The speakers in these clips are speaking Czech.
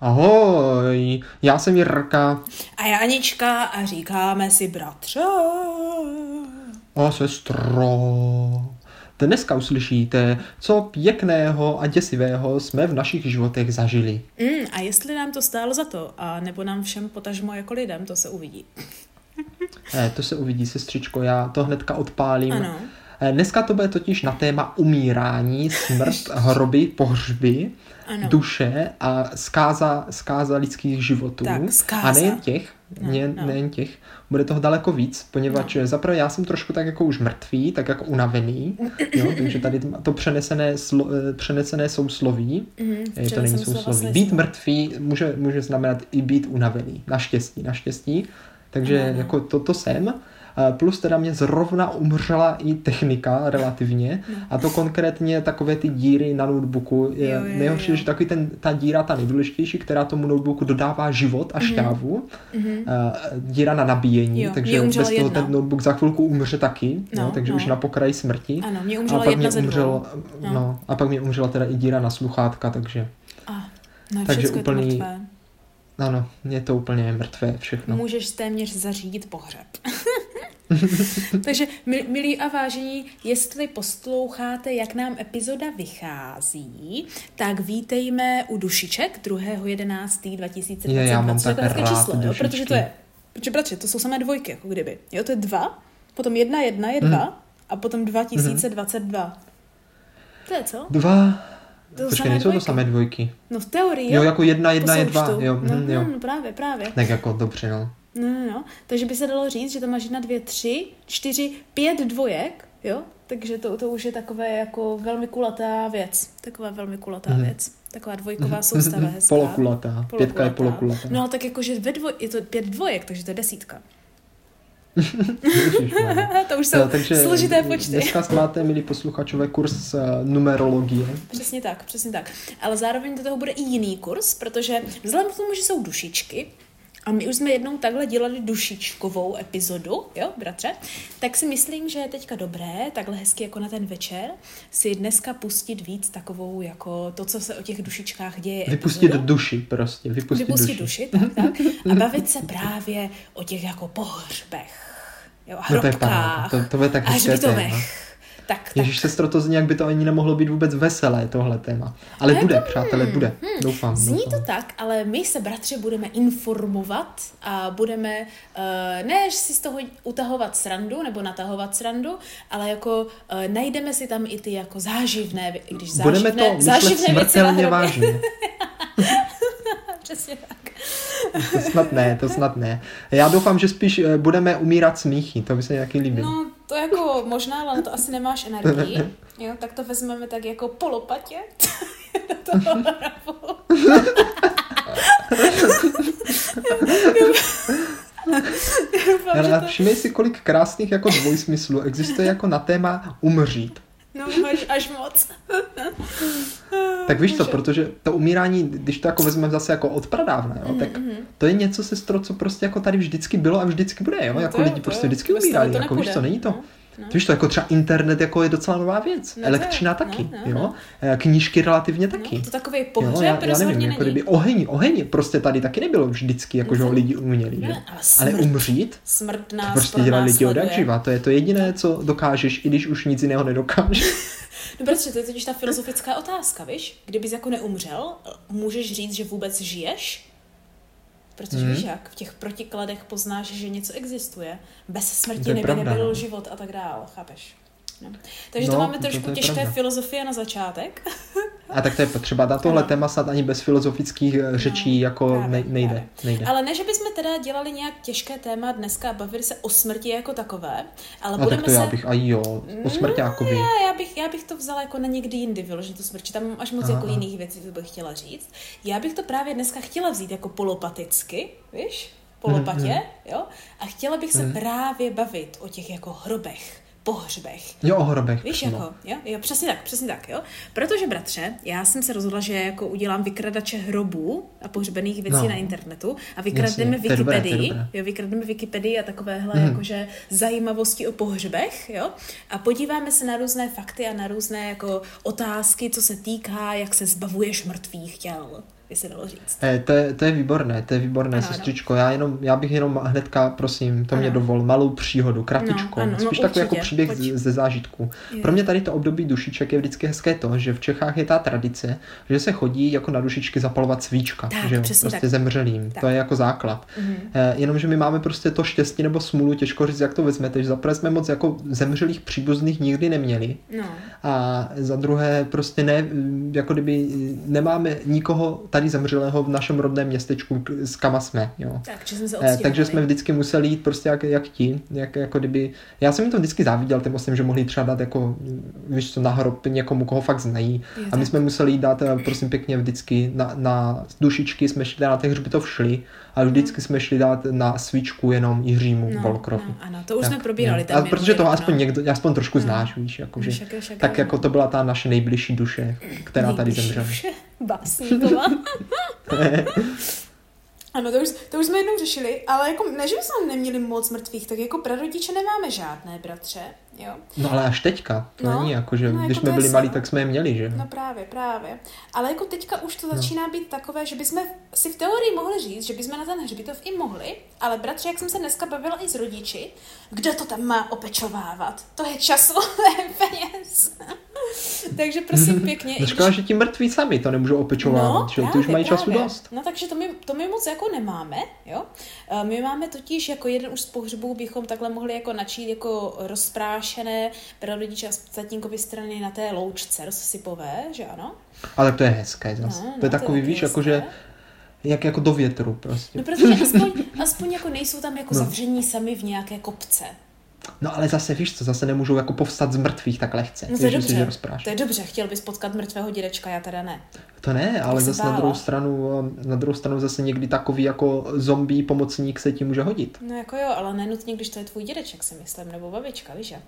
Ahoj, já jsem Jirka. A já Anička a říkáme si bratře. A sestro. Dneska uslyšíte, co pěkného a děsivého jsme v našich životech zažili. Mm, a jestli nám to stálo za to, a nebo nám všem potažmo jako lidem, to se uvidí. Eh, to se uvidí, sestřičko, já to hnedka odpálím. Ano. Eh, Dneska to bude totiž na téma umírání, smrt, hroby, pohřby, Ano. duše a zkáza, zkáza lidských životů. Tak, zkáza. A nejen těch, No, ne, no. nejen těch, bude toho daleko víc, poněvadž no. zaprvé já jsem trošku tak jako už mrtvý, tak jako unavený, jo, takže tady to přenesené, slo, eh, přenesené sousloví, eh, to není sousloví. Být mrtvý může, může znamenat i být unavený, naštěstí, naštěstí, takže Ano, ano. jako to, to jsem. Eh, Plus teda mě zrovna umřela i technika relativně a to konkrétně takové ty díry na notebooku. Je Jo, jo, nejhorší, jo. že takový ten, ta díra, ta nejdůležitější, která tomu notebooku dodává život a šťávu, Mhm. eh, díra na nabíjení, Jo, takže bez toho jedna. ten notebook za chvilku umře taky, No, no, takže no. už na pokraji smrti. Ano, mě a umřela pak jedna mě ze dvou. umřel, No. no. a pak mě umřela teda i díra na sluchátka, takže A, no, Takže úplný- je to mrtvé. ano, je to úplně mrtvé všechno. Můžeš téměř zařídit pohřeb. Takže, mil- milí a vážení, jestli posloucháte, jak nám epizoda vychází, tak vítejme u dušiček 2.11.2020. Je, já mám tak rád číslo, jo? protože to je, protože bratře, to jsou samé dvojky, jako kdyby. Jo, to je dva, potom jedna, jedna je dva a potom 2022. To je co? Dva, To jsou počkej, nejsou to samé dvojky. No v teorii, Jo, jo. jako jedna, jedna je dva, jo, no, hm, jo. no, právě, právě. Tak jako dobře, no. No, no, no. Takže by se dalo říct, že to máš jedna, dvě, tři, čtyři, pět dvojek, jo? Takže to, to už je takové jako velmi kulatá věc. Taková velmi kulatá Mhm. věc. Taková dvojková soustava hezká. Polokulatá. Pětka je polokulatá. No, tak jakože ve dvoj, je to pět dvojek, takže to je desítka. To už jsou Jo, takže složité počty. Dneska máte, milí posluchačové, kurz uh, numerologie. Přesně tak, přesně tak. Ale zároveň do toho bude i jiný kurz, protože vzhledem k tomu, že jsou dušičky, a my už jsme jednou takhle dělali dušičkovou epizodu, jo, bratře, tak si myslím, že je teďka dobré, takhle hezky jako na ten večer, si dneska pustit víc takovou, jako to, co se o těch dušičkách děje. Vypustit epizodu. duši prostě, vypustit, Vypustit duši. duši, tak, tak. A bavit se právě o těch jako pohřbech, jo, a No to je hrobkách, to- to bude tak a hezké hřbitovech. téma. Tak, tak. Ježíš sestro, to zní, jak by to ani nemohlo být vůbec veselé, tohle téma. Ale No bude, jako, přátelé, bude. Doufám, Zní doufám. to tak, ale my se, bratře, budeme informovat a budeme, uh, ne si z toho utahovat srandu nebo natahovat srandu, ale jako uh, najdeme si tam i ty jako záživné, když záživné, Budeme to záživné věci vážně. Přesně tak. To snad ne, to snad ne. Já doufám, že spíš eh, budeme umírat smíchy, to by se nějaký líbí. No, to jako možná, ale na to asi nemáš energii. Jo, tak to vezmeme tak jako polopatě. Do toho. Doufám, všimej si, kolik krásných jako dvojsmyslů existuje jako na téma umřít. No, až, až moc. Tak víš co, protože to umírání, když to jako vezmeme zase jako od pradávna, jo, Mhm, tak to je něco, sestro, co prostě jako tady vždycky bylo a vždycky bude, jo, No to jako jo, lidi to prostě vždycky umírali, to jako víš co, není to. No, no. Víš to, jako třeba internet jako je docela nová věc, No to elektřina jo, taky, no, no, jo, no. Eh, knížky relativně taky. No, to takový Jo, pohřeb já, já nevím, jako kdyby oheň, oheň prostě tady taky nebylo vždycky, jako že ho lidi uměli? Ne, ale Ale smrt, umřít, smrt to nás prostě dělají lidi od živa, to je to jediné, co dokážeš, i když už nic jiného nedokážeš. No protože to je totiž ta filozofická otázka, víš? Kdybys jako neumřel, můžeš říct, že vůbec žiješ? Protože Mhm. víš jak, v těch protikladech poznáš, že něco existuje. Bez smrti neby pravda, nebyl no. život a tak dál, chápeš? No. Takže to No, máme to- trošku to těžké pravda. filozofie na začátek. A tak to je potřeba, na tohle Ano. téma snad ani bez filozofických eh, řečí jako No, právě, ne, nejde, právě. nejde. Ale ne, že bychom teda dělali nějak těžké téma dneska a bavili se o smrti jako takové, ale A budeme tak to se... já bych, a jo, o smrťákovi. Ne, já bych, já bych to vzala jako na někdy jindy vyložit tu smrti. Tam mám až moc Aha, jako jiných věcí, co bych chtěla říct. Já bych to právě dneska chtěla vzít jako polopaticky, víš? Polopatě, Mhm, jo? A chtěla bych se právě bavit o těch jako hrobech, pohřbech. Jo, o hrobech. Víš, přímo. jako, jo? jo, přesně tak, přesně tak, jo. Protože, bratře, já jsem se rozhodla, že jako udělám vykradače hrobů a pohřbených věcí No. na internetu a vykradneme Jasně, dobré, Wikipedii, dobré. jo, vykrademe Wikipedii a takovéhle Mhm. jakože zajímavosti o pohřbech, jo, a podíváme se na různé fakty a na různé jako otázky, co se týká, jak se zbavuješ mrtvých těl. Jestli dalo říct. Eh, to, je, to je výborné, to je výborné, Ano, sestřičko. Já, jenom, já bych jenom hnedka, prosím, to mě Ano. dovol, malou příhodu, kratičko. No, ano, no, spíš takový jako příběh pojď. z- ze zážitku. Jo. Pro mě tady to období dušiček je vždycky hezké to, že v Čechách je ta tradice, že se chodí jako na dušičky zapalovat svíčka, Tak, že jo, prostě tak. zemřelým. Tak. To je jako základ. Mhm. Eh, jenomže my máme prostě to štěstí nebo smůlu, těžko říct, jak to vezmete, že zaprvé jsme moc jako zemřelých příbuzných nikdy neměli. No, A za druhé prostě ne, jako kdyby nemáme nikoho tady zemřelého v našem rodném městečku, s kama jsme, jo. tak, že jsme se Eh, odstěhovali. takže jsme vždycky museli jít prostě jak, jak ti, jak, jako kdyby, já jsem jim to vždycky záviděl, těm osem, že mohli třeba dát jako, víš co, na hrob někomu, koho fakt znají. Jo, A my tak. jsme museli jít dát, eh, prosím pěkně, vždycky na, na dušičky jsme šli dát na těch hřbitov šli, ale vždycky jsme šli dát na svíčku jenom Jiřímu no, Volkrovi. no, ano, to už Tak, jsme probírali. tam A protože rok, aspoň no. někdo, aspoň trošku No. znáš, víš, jakože, Však jo, však tak jo. jako to byla ta naše nejbližší duše, která tady Nejbližší zemřela. duše Básníková. Ano, to už, to už jsme jednou řešili, ale jako ne, že bychom neměli moc mrtvých, tak jako prarodiče nemáme žádné, bratře, jo. No ale až teďka, to No, není jako, že no, když jako jsme byli malí, tak jsme je měli, že? No právě, právě. Ale jako teďka už to začíná být takové, že bychom si v teorii mohli říct, že bychom na ten hřbitov i mohli, ale bratře, jak jsem se dneska bavila i s rodiči, kdo to tam má opečovávat? To je času, to je peněz. Takže prosím pěkně. No škoda, že ti mrtví sami to nemůžou opečovávat, že? Ty už mají času právě. dost. No takže to my, to my moc jako nemáme, jo. Eh, My máme totiž jako jeden už z pohřbů bychom takhle mohli jako načít jako rozprášené prarodiče a z tatínkovy strany na té loučce rozsypové, že ano? Ale to je hezké zase. No, to je no, takový, taky víš, jakože hezké. jak jako do větru prostě. No protože aspoň, aspoň jako nejsou tam jako No. zavření sami v nějaké kopce. No ale zase, víš co, zase nemůžou jako povstat z mrtvých tak lehce. No to je si dobře, rozpráš. to je dobře, chtěl bys potkat mrtvého dědečka, já teda ne. To ne, ale se zase na druhou stranu, na druhou stranu zase někdy takový jako zombie pomocník se ti může hodit. No jako jo, ale nenutně, když to je tvůj dědeček, si myslím, nebo babička, víš jak.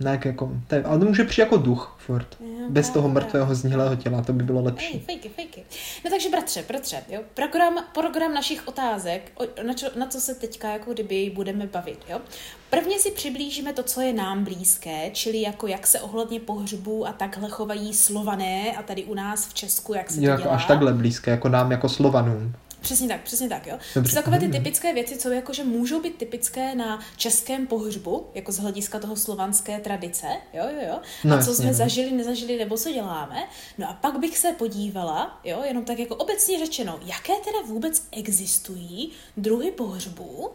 Ne, jak jako, to je, ale to může přijít jako duch furt. Jo, Bez právě, toho mrtvého zhnilého těla, to by bylo Ej, lepší. fejky, fejky. No takže bratře, bratře, jo, program, program našich otázek, o, na, čo, na co se teďka jako kdyby budeme bavit, jo. Prvně si přiblížíme to, co je nám blízké, čili jako jak se ohledně pohřbů a takhle chovají slované a tady u nás v Česku, jak se to jako dělá. až takhle blízké, jako nám jako Slovanům. Přesně tak, přesně tak, jo. Dobře. Jsou takové ty typické věci, co jako, že můžou být typické na českém pohřbu, jako z hlediska toho slovanské tradice, jo, jo, jo. No a co jasně, jsme no. zažili, nezažili, nebo co děláme. No a pak bych se podívala, jo, jenom tak jako obecně řečeno, jaké teda vůbec existují druhy pohřbů,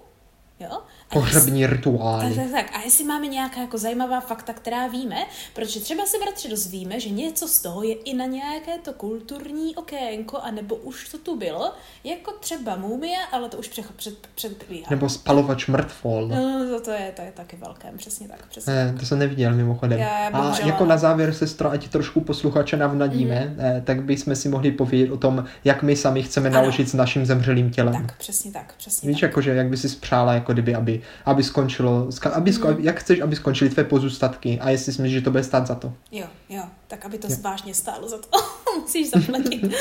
jo. A Pohřební Tak, rituály. tak, tak. A jestli máme nějaká jako zajímavá fakta, která víme, protože třeba se bratře dozvíme, že něco z toho je i na nějaké to kulturní okénko, anebo už to tu bylo, jako třeba mumie, ale to už před, před, předbíhá. Nebo spalovač mrtvol. No, to, to, je, to je taky velké, přesně tak, přesně. Eh, to jsem neviděl mimochodem. Já- a jako na závěr, sestro, ať trošku posluchače navnadíme, Mhm. eh, tak bychom si mohli povědět o tom, jak my sami chceme Ano. naložit s naším zemřelým tělem. Tak, přesně tak, přesně Víš, tak. jakože jak by si spřála, jako kdyby, aby, aby skončilo, aby sko- Mhm. jak chceš, aby skončily tvé pozůstatky a jestli si myslíš, že to bude stát za to. Jo, jo, tak aby to Jo. vážně stálo za to, musíš zaplatit.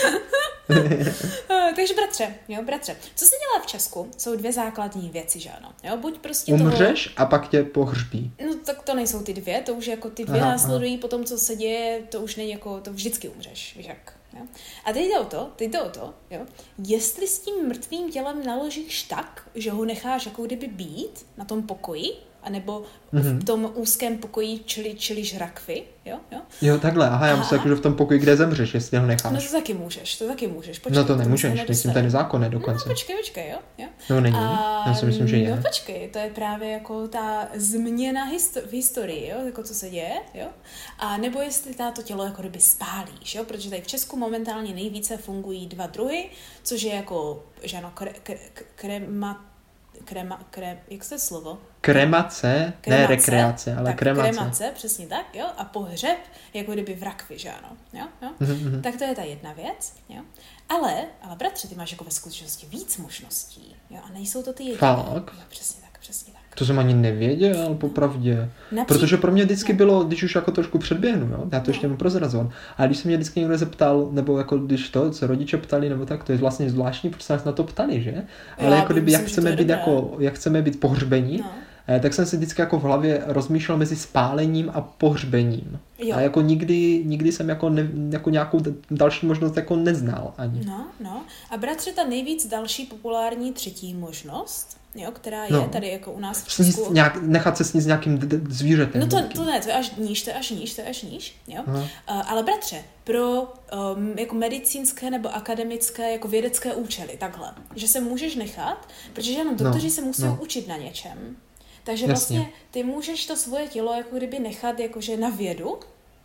Eh, Takže bratře, jo, bratře, co se dělá v Česku, jsou dvě základní věci, že ano, jo, buď prostě toho... Umřeš a pak tě pohřbí. No tak to nejsou ty dvě, to už jako ty dvě Aha, následují po tom, co se děje, to už není jako, to vždycky umřeš, víš jak. Jo? A teď jde o to, teď jde o to, jo, jestli s tím mrtvým tělem naložíš tak, že ho necháš jako kdyby být na tom pokoji, anebo Mhm. v tom úzkém pokoji, čili, čili žrakvy, jo, jo. Jo, takhle, aha, já myslím, Aha. že v tom pokoji, kde zemřeš, jestli ho No necháš. to taky můžeš, to taky můžeš. Počkej, No to nemůžeš, myslím, je nedostali. nezákonné No, dokonce. počkej, počkej, jo. jo. No není, A, já si myslím, že je. No počkej, to je právě jako ta změna histo- v historii, jo, jako co se děje, jo. A nebo jestli ta to tělo jako kdyby spálíš, jo, protože tady v Česku momentálně nejvíce fungují dva druhy, což je jako, že ano, kre, kre, krema, krema, krem, jak se slovo? Kremace, ne Kremace, rekreace, ale tak, kremace. kremace, přesně tak, jo, a pohřeb, jako kdyby v rakvi, že ano, jo, jo. Mhm, mhm. Tak to je ta jedna věc, jo. Ale, ale bratře, ty máš jako ve skutečnosti víc možností, jo, a nejsou to ty jediné. Fakt? Jo, přesně tak, přesně tak. To jsem ani nevěděl, popravdě. Napří- Protože pro mě vždycky bylo, když už jako trošku předběhnu, jo, já to ještě No. nemůžu prozrazovat, ale když se mě vždycky někdo zeptal, nebo jako když to, co rodiče ptali, nebo tak, to je vlastně zvláštní, protože se nás na to ptali, že? Ale Já jako kdyby, jak myslím, chceme být dobré. jako, jak chceme být pohřbení, No. eh, tak jsem si vždycky jako v hlavě rozmýšlel mezi spálením a pohřbením. Jo. A jako nikdy, nikdy jsem jako, ne, jako nějakou další možnost jako neznal ani. No, no. A bratře, ta nejvíc další populární třetí možnost, jo, která je No. tady jako u nás v Sníst Česku. nějak, nechat se sníst nějakým d- d- zvířetem. No to, nějakým. to ne, to je až níž, to je až níž, to je až níž, jo. Aha. Uh, ale bratře, pro um, jako medicínské nebo akademické, jako vědecké účely, takhle, že se můžeš nechat, protože jenom doktoři No, se musí no. učit na něčem. Takže Jasně. vlastně ty můžeš to svoje tělo jako kdyby nechat jakože na vědu,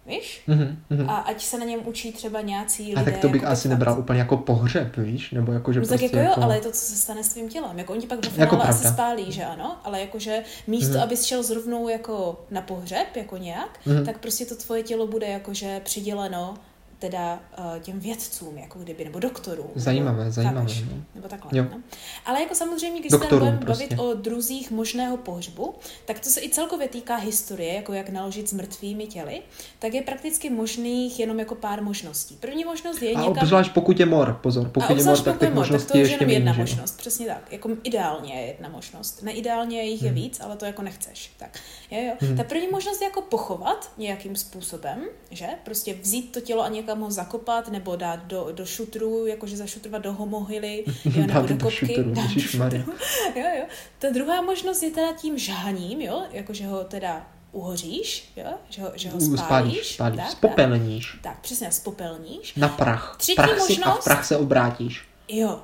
víš? Mhm, mhm. A ať se na něm učí třeba nějací lidé. A tak to bych jako asi fakt. nebral úplně jako pohřeb, víš? Nebo jako, že No tak prostě jako jo, ale je to, co se stane s tvým tělem. Jako oni ti pak ve Jako asi pravda. spálí, že ano? Ale jakože místo, Mhm. abys šel zrovnou jako na pohřeb, jako nějak, Mhm. tak prostě to tvoje tělo bude jakože přiděleno teda uh, těm vědcům, jako kdyby, nebo doktorům. Zajímavé, nebo, zajímavé, chápeš? no. Nebo takhle. Jo. No. Ale jako samozřejmě, když se budeme prostě. bavit o druzích možného pohřbu, tak to se i celkově týká historie, jako jak naložit s mrtvými těly, tak je prakticky možných jenom jako pár možností. První možnost je A někam... obzvlášť pokud je mor, pozor, A pokud je mor, tak těch mor, tak možností to je ještě jenom jedna méně. že jo? možnost, přesně tak. Jako ideálně je jedna možnost. Neideálně jich je Hmm. víc, ale to jako nechceš. Tak. Jo, jo. Ta první možnost je jako pochovat nějakým způsobem, že? Prostě vzít to tělo a někam ho zakopat, nebo dát do, do šutru, jakože zašutrovat do homohyly, jo, nebo Dát do do kopky. šutru, dát do šutru. Jo, jo. Ta druhá možnost je teda tím žhaním, jo, jakože ho teda uhoříš, jo, že ho, že ho U- spálíš. spálíš, tak, spopelníš Tak, tak, přesně, spopelníš. na prach. Třetí prach si a možnost- v prach se obrátíš. Jo,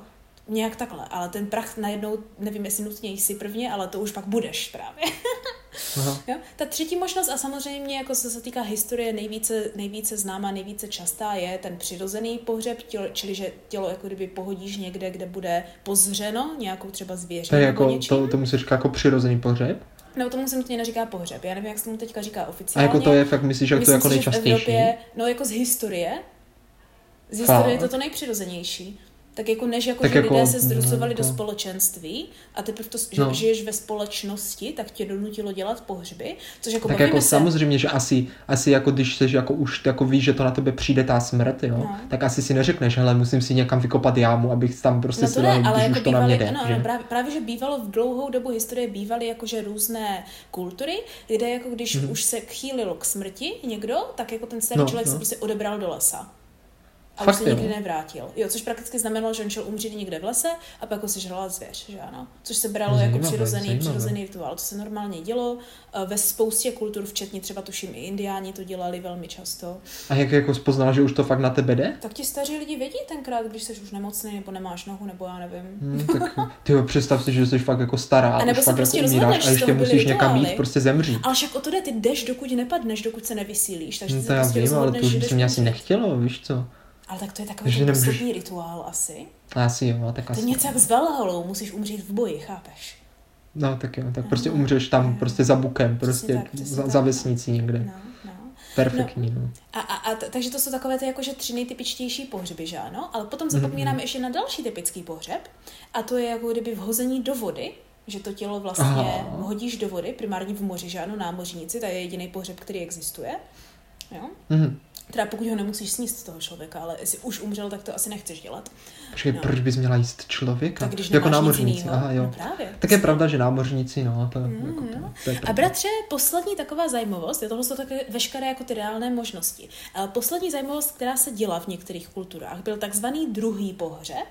nějak takhle, ale ten prach najednou, nevím jestli nutně jsi prvně, ale to už pak budeš právě. Aha. Jo? Ta třetí možnost a samozřejmě, jako co se týká historie, nejvíce, nejvíce známá, nejvíce častá je ten přirozený pohřeb, tělo, čili že tělo jako kdyby pohodíš někde, kde bude pozřeno nějakou třeba zvěří To je jako, něčím. to, tomu se říká jako přirozený pohřeb. Nebo tomu se nutně neříká pohřeb, já nevím, jak se tomu teďka říká A oficiálně. jako to je fakt, myslíš, že to je Myslím jako si, že v nejčastější? Evropě, no jako z historie, z historie je to to nejpřirozenější. Tak jako než jako, Tak že jako, lidé se no, zdrucovali do jako- společenství a teprve to, že No. žiješ ve společnosti, tak tě donutilo dělat pohřby, což jako Tak jako se, samozřejmě, že asi, asi jako když seš jako už jako víš, že to na tebe přijde ta smrt, jo, No. tak asi si neřekneš, hele, musím si někam vykopat jámu, abych tam prostě No si to dal, ne, ale jako už to na mě jde, no, že? no, právě, právě, že bývalo v dlouhou dobu historie bývaly jakože různé kultury, kde jako když Mhm. už se chýlilo k smrti někdo, tak jako ten starý No, člověk se no. prostě odebral do lesa. A Fakt už se nikdy nevrátil. Jo, což prakticky znamenalo, že on šel umřít někde v lese a pak ho sežrala zvěř, že ano. Což se bralo jako Zajímavé, přirozený, zajímavé. přirozený rituál. To se normálně dělo eh, ve spoustě kultur, včetně třeba tuším i indiáni to dělali velmi často. A jak jako spoznal, že už to fakt na tebe jde? Tak ti staří lidi vědí tenkrát, když jsi už nemocný nebo nemáš nohu, nebo já nevím. Hmm, tak ty jo, představ si, že jsi fakt jako stará A nebo se prostě jako umíráš a ještě musíš někam jít, prostě zemřít. Ale však o to jde, ty jdeš, dokud nepadneš, dokud se nevysílíš. Takže No to se já prostě vím, ale to už se mě asi nechtělo, víš co? Ale tak to je takový Že nemůžeš- poslední rituál asi. Asi jo, tak To je asi. něco jak s Valhalou, musíš umřít v boji, chápeš? No tak jo, tak prostě umřeš tam prostě za bukem, prostě tak, za, tak, za no. vesnicí někde. No, no. Perfektní, no. A, a, a t- takže to jsou takové ty jakože tři nejtypičtější pohřeby, že ano? Ale potom zapomínáme Mhm. ještě na další typický pohřeb a to je jako kdyby vhození do vody, že to tělo vlastně Aha. hodíš do vody, primárně v moři, že ano, námořníci, to je jediný pohřeb, který existuje. Jo? Mhm. Teda pokud ho nemusíš sníst toho člověka, ale jestli už umřel, tak to asi nechceš dělat. Počkej, No. proč bys měla jíst člověka? Tak když jako námořníci, aha jo. No právě. Tak je pravda, že námořníci, no, to, Mm, jako, to, to je A bratře, poslední taková zajímavost, je tohle jsou také veškeré jako ty reálné možnosti. Ale poslední zajímavost, která se děla v některých kulturách, byl takzvaný druhý pohřeb,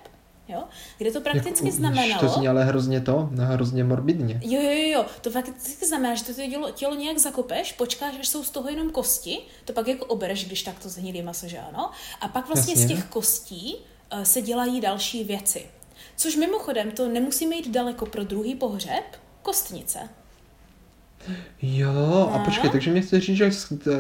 jo? kde to prakticky jako, znamenalo... To zní ale hrozně to, no, hrozně morbidně. Jo, jo, jo, to fakticky znamená, že to tělo, tělo nějak zakopeš, počkáš, až jsou z toho jenom kosti, to pak jako obereš, když tak to zhnilý maso, že ano, a pak vlastně Jasně. z těch kostí uh, se dělají další věci. Což mimochodem, to nemusíme jít daleko pro druhý pohřeb, kostnice. Jo, a No. počkej, takže mě chce říct, že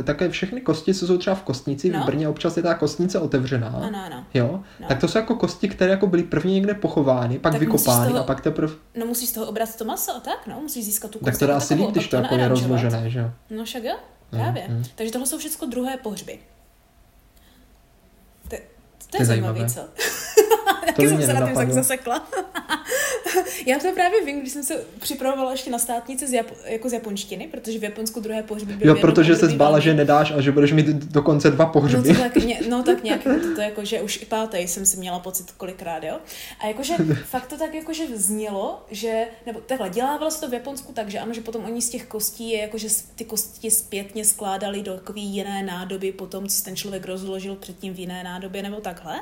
také všechny kosti, co jsou třeba v kostnici, No. v Brně občas je ta kostnice otevřená. Ano, ano. Jo, No. tak to jsou jako kosti, které jako byly první někde pochovány, pak Tak vykopány toho- a pak teprve... No musíš z toho obrat to maso, tak no, musíš získat tu Tak kost to dá asi líp, když to jako je rozložené, že jo? No však jo, právě. mm. Takže tohle jsou všechno druhé pohřby. To, to je je zajímavé. co? Taky jsem se na tím tak zasekla. Já to právě vím, když jsem se připravovala ještě na státnice z, Japo- jako z japonštiny, protože v Japonsku druhé pohřby byly Jo, protože se zbála, že nedáš a že budeš mít dokonce dva No, pohřby. to tak, ně, no tak nějak, to, to jako, že už i pátý jsem si měla pocit kolikrát, jo. A jakože fakt to tak jakože znělo, že, nebo takhle, dělávalo se to v Japonsku tak, že ano, že potom oni z těch kostí je jakože ty kosti zpětně skládali do takový jiné nádoby potom, co ten člověk rozložil předtím v jiné nádobě nebo takhle.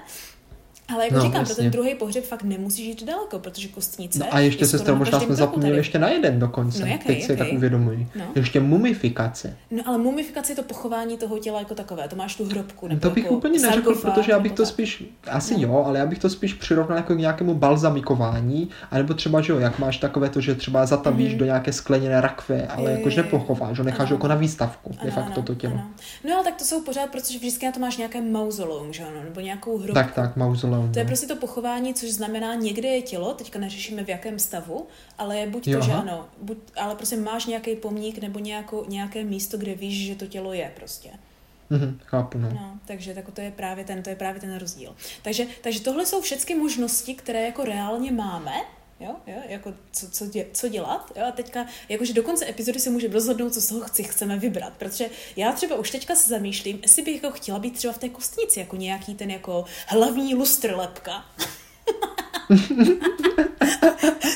Ale jako No, no, říkám, pro jasně. ten druhý pohřeb fakt nemusíš jít daleko, protože kostnice... No a ještě je se skoro na možná jsme zapomněli tady. ještě na jeden dokonce. No, jaký, Teď si jaký? tak uvědomuji. No. Ještě mumifikace. No ale mumifikace je to pochování toho těla jako takové, to máš tu hrobku. Nebo to bych jako úplně neřekl, sarkofág, protože já bych to spíš, asi No. jo, ale já bych to spíš přirovnal jako k nějakému balzamikování, anebo třeba, že jo, jak máš takové to, že třeba zatavíš Mhm. do nějaké skleněné rakve, ale Jo, jakože jo, jo. nepochováš, že ho necháš Ano. jako na výstavku, de facto to tělo. Ano. No ale tak to jsou pořád, protože vždycky na to máš nějaké mauzoleum, že ano, nebo nějakou hrobku. Tak, tak, mauzoleum. To je no. prostě to pochování, což znamená, někde je tělo, teďka neřešíme v jakém stavu, ale je buď to, Jo, že aha. ano, buď, ale prostě máš nějaký pomník nebo nějakou, nějaké místo, kde víš, že to tělo je prostě. Mhm, chápu, no. No, takže tak to je právě ten, to je právě ten rozdíl. Takže, takže tohle jsou všechny možnosti, které jako reálně máme, Jo, jo, jako co, co, dě, co dělat, jo, a teďka, jakože do konce epizody se můžeme rozhodnout, co z toho chci, chceme vybrat, protože já třeba už teďka se zamýšlím, jestli bych jako chtěla být třeba v té kostnici, jako nějaký ten jako hlavní lustr lepka.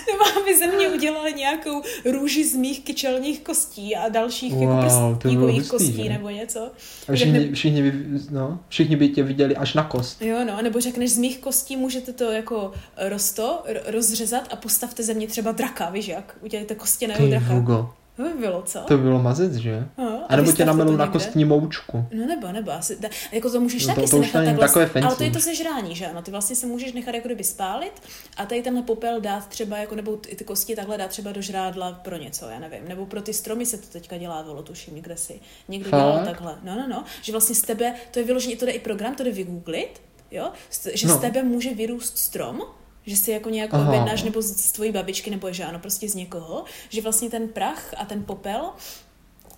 Nebo aby ze mě udělali nějakou růži z mých kyčelních kostí a dalších Wow, jako bylo prstíkových hustý, kostí že? nebo něco. A všichni, všichni, by, no, všichni by tě viděli až na kost. Jo, no, nebo řekneš, z mých kostí můžete to jako rosto, ro- rozřezat a postavte ze mě třeba draka, víš jak? Udělejte kostěného Ty draka. Hugo, To by bylo, co? to by bylo mazec, že? No, A nebo tě namelou to na kostní moučku. No nebo, nebo asi, da, jako to můžeš No to- taky to si už nechat takhle, takové fancy ale to je to sežrání, že ano, ty vlastně se můžeš nechat jako kdyby spálit a tady tenhle popel dát třeba, jako nebo ty, ty kosti takhle dát třeba do žrádla pro něco, já nevím, nebo pro ty stromy se to teďka dělávalo, tuším, někde si, někdo Fakt? dělal takhle, no, no, no, že vlastně z tebe, to je vyloženě, to jde i program, to jde vygooglit, jo, že No. z tebe může vyrůst strom, že si jako nějak Aha. objednáš, nebo z, z tvojí babičky, nebo že ano, prostě z někoho, že vlastně ten prach a ten popel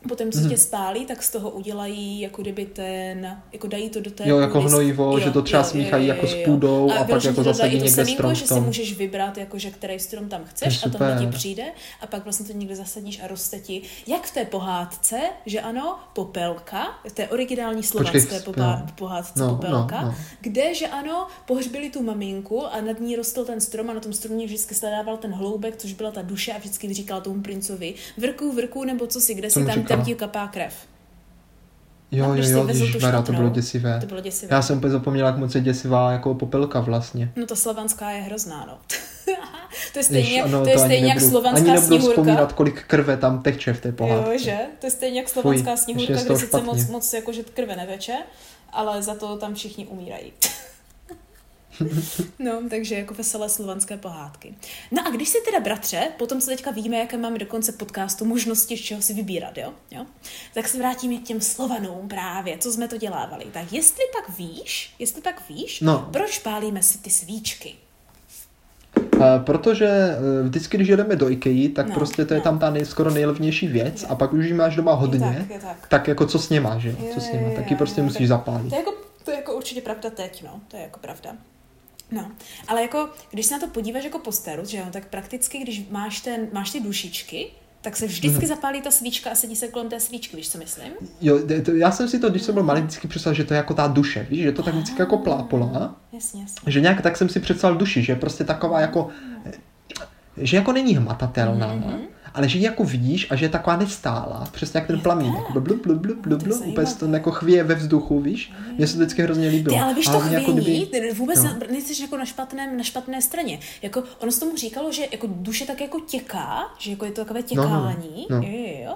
potom, co Mhm. tě spálí, tak z toho udělají jako kdyby ten, jako dají to do té Jo, jako hnojivo, že to třeba smíchají jako s půdou a pak vyloženě jako to zasadí to někde semínko, strom že si můžeš vybrat, jako, že který strom tam To chceš je a tohle ti přijde a pak vlastně to někde zasadíš a roste ti, jak v té pohádce, že ano, popelka, v té originální popá- no. pohádce No, popelka, no, no. kde, že ano, pohřbili tu maminku a nad ní rostl ten strom a na tom stromě vždycky sledával ten hloubek, což byla ta duše a vždycky říkal tomu princovi, vrku, vrku, nebo co si, kde si tam? Tam ti kapá krev. Jo, jo, když jo, tu ježišmarja, to bylo děsivé. To bylo děsivé. Já jsem úplně zapomněla, jak moc je děsivá jako popelka vlastně. No ta slovanská je hrozná, no. to je stejně, Jež, ano, to je ani stejně jak nebudu- slovanská Ani nebudu sněhurka. vzpomínat, kolik krve tam teče v té pohádce. Jo, že? To je stejně jak slovanská Fuj, sněhurka, kde sice moc, moc jako, že krve neveče, ale za to tam všichni umírají. No, takže jako veselé slovanské pohádky. No a když si teda, bratře, potom co teďka víme, jaké máme do konce podcastu možnosti, z čeho si vybírat, jo? jo? Tak se vrátíme k těm Slovanům právě, co jsme to dělávali. Tak jestli pak víš, jestli pak víš, No. proč pálíme si ty svíčky? A protože eh, vždycky, když jedeme do IKEA, tak No, prostě to je no. tam ta nej, skoro nejlevnější věc Je. a pak už ji máš doma hodně, Je tak, je tak. tak jako co s něma, že jo? Jo, Co s něma, taky prostě musíš tak- zapálit. To je, jako, to je jako určitě pravda teď, no. To je jako pravda. No, ale jako, když se na to podíváš jako posteru, že jo, tak prakticky, když máš, ten, máš ty dušičky, tak se vždycky Mhm. zapálí ta svíčka a sedí se kolem té svíčky, víš, co myslím? Jo, to- já jsem si to, když jsem byl malý, vždycky představil, že to je jako ta duše, víš, že to tak vždycky jako plápola, Jasně, jasně. že nějak tak jsem si představil duši, že je prostě taková jako, že jako není hmatatelná, Mhm. Ale že ji jako vidíš a že je taková nestálá, přesně jak ten plamín, jako blub, blub, blub, blub, blub, úplně to jako chvěje ve vzduchu, víš, mně se to vždycky hrozně líbilo. Ty, ale víš A to hlavně jako kdyby- vůbec No. na, nejsi jako na, špatném, na špatné straně. Jako, ono se tomu říkalo, že jako duše tak jako těká, že jako je to takové No, no, těkání. no. Jo, jo, jo.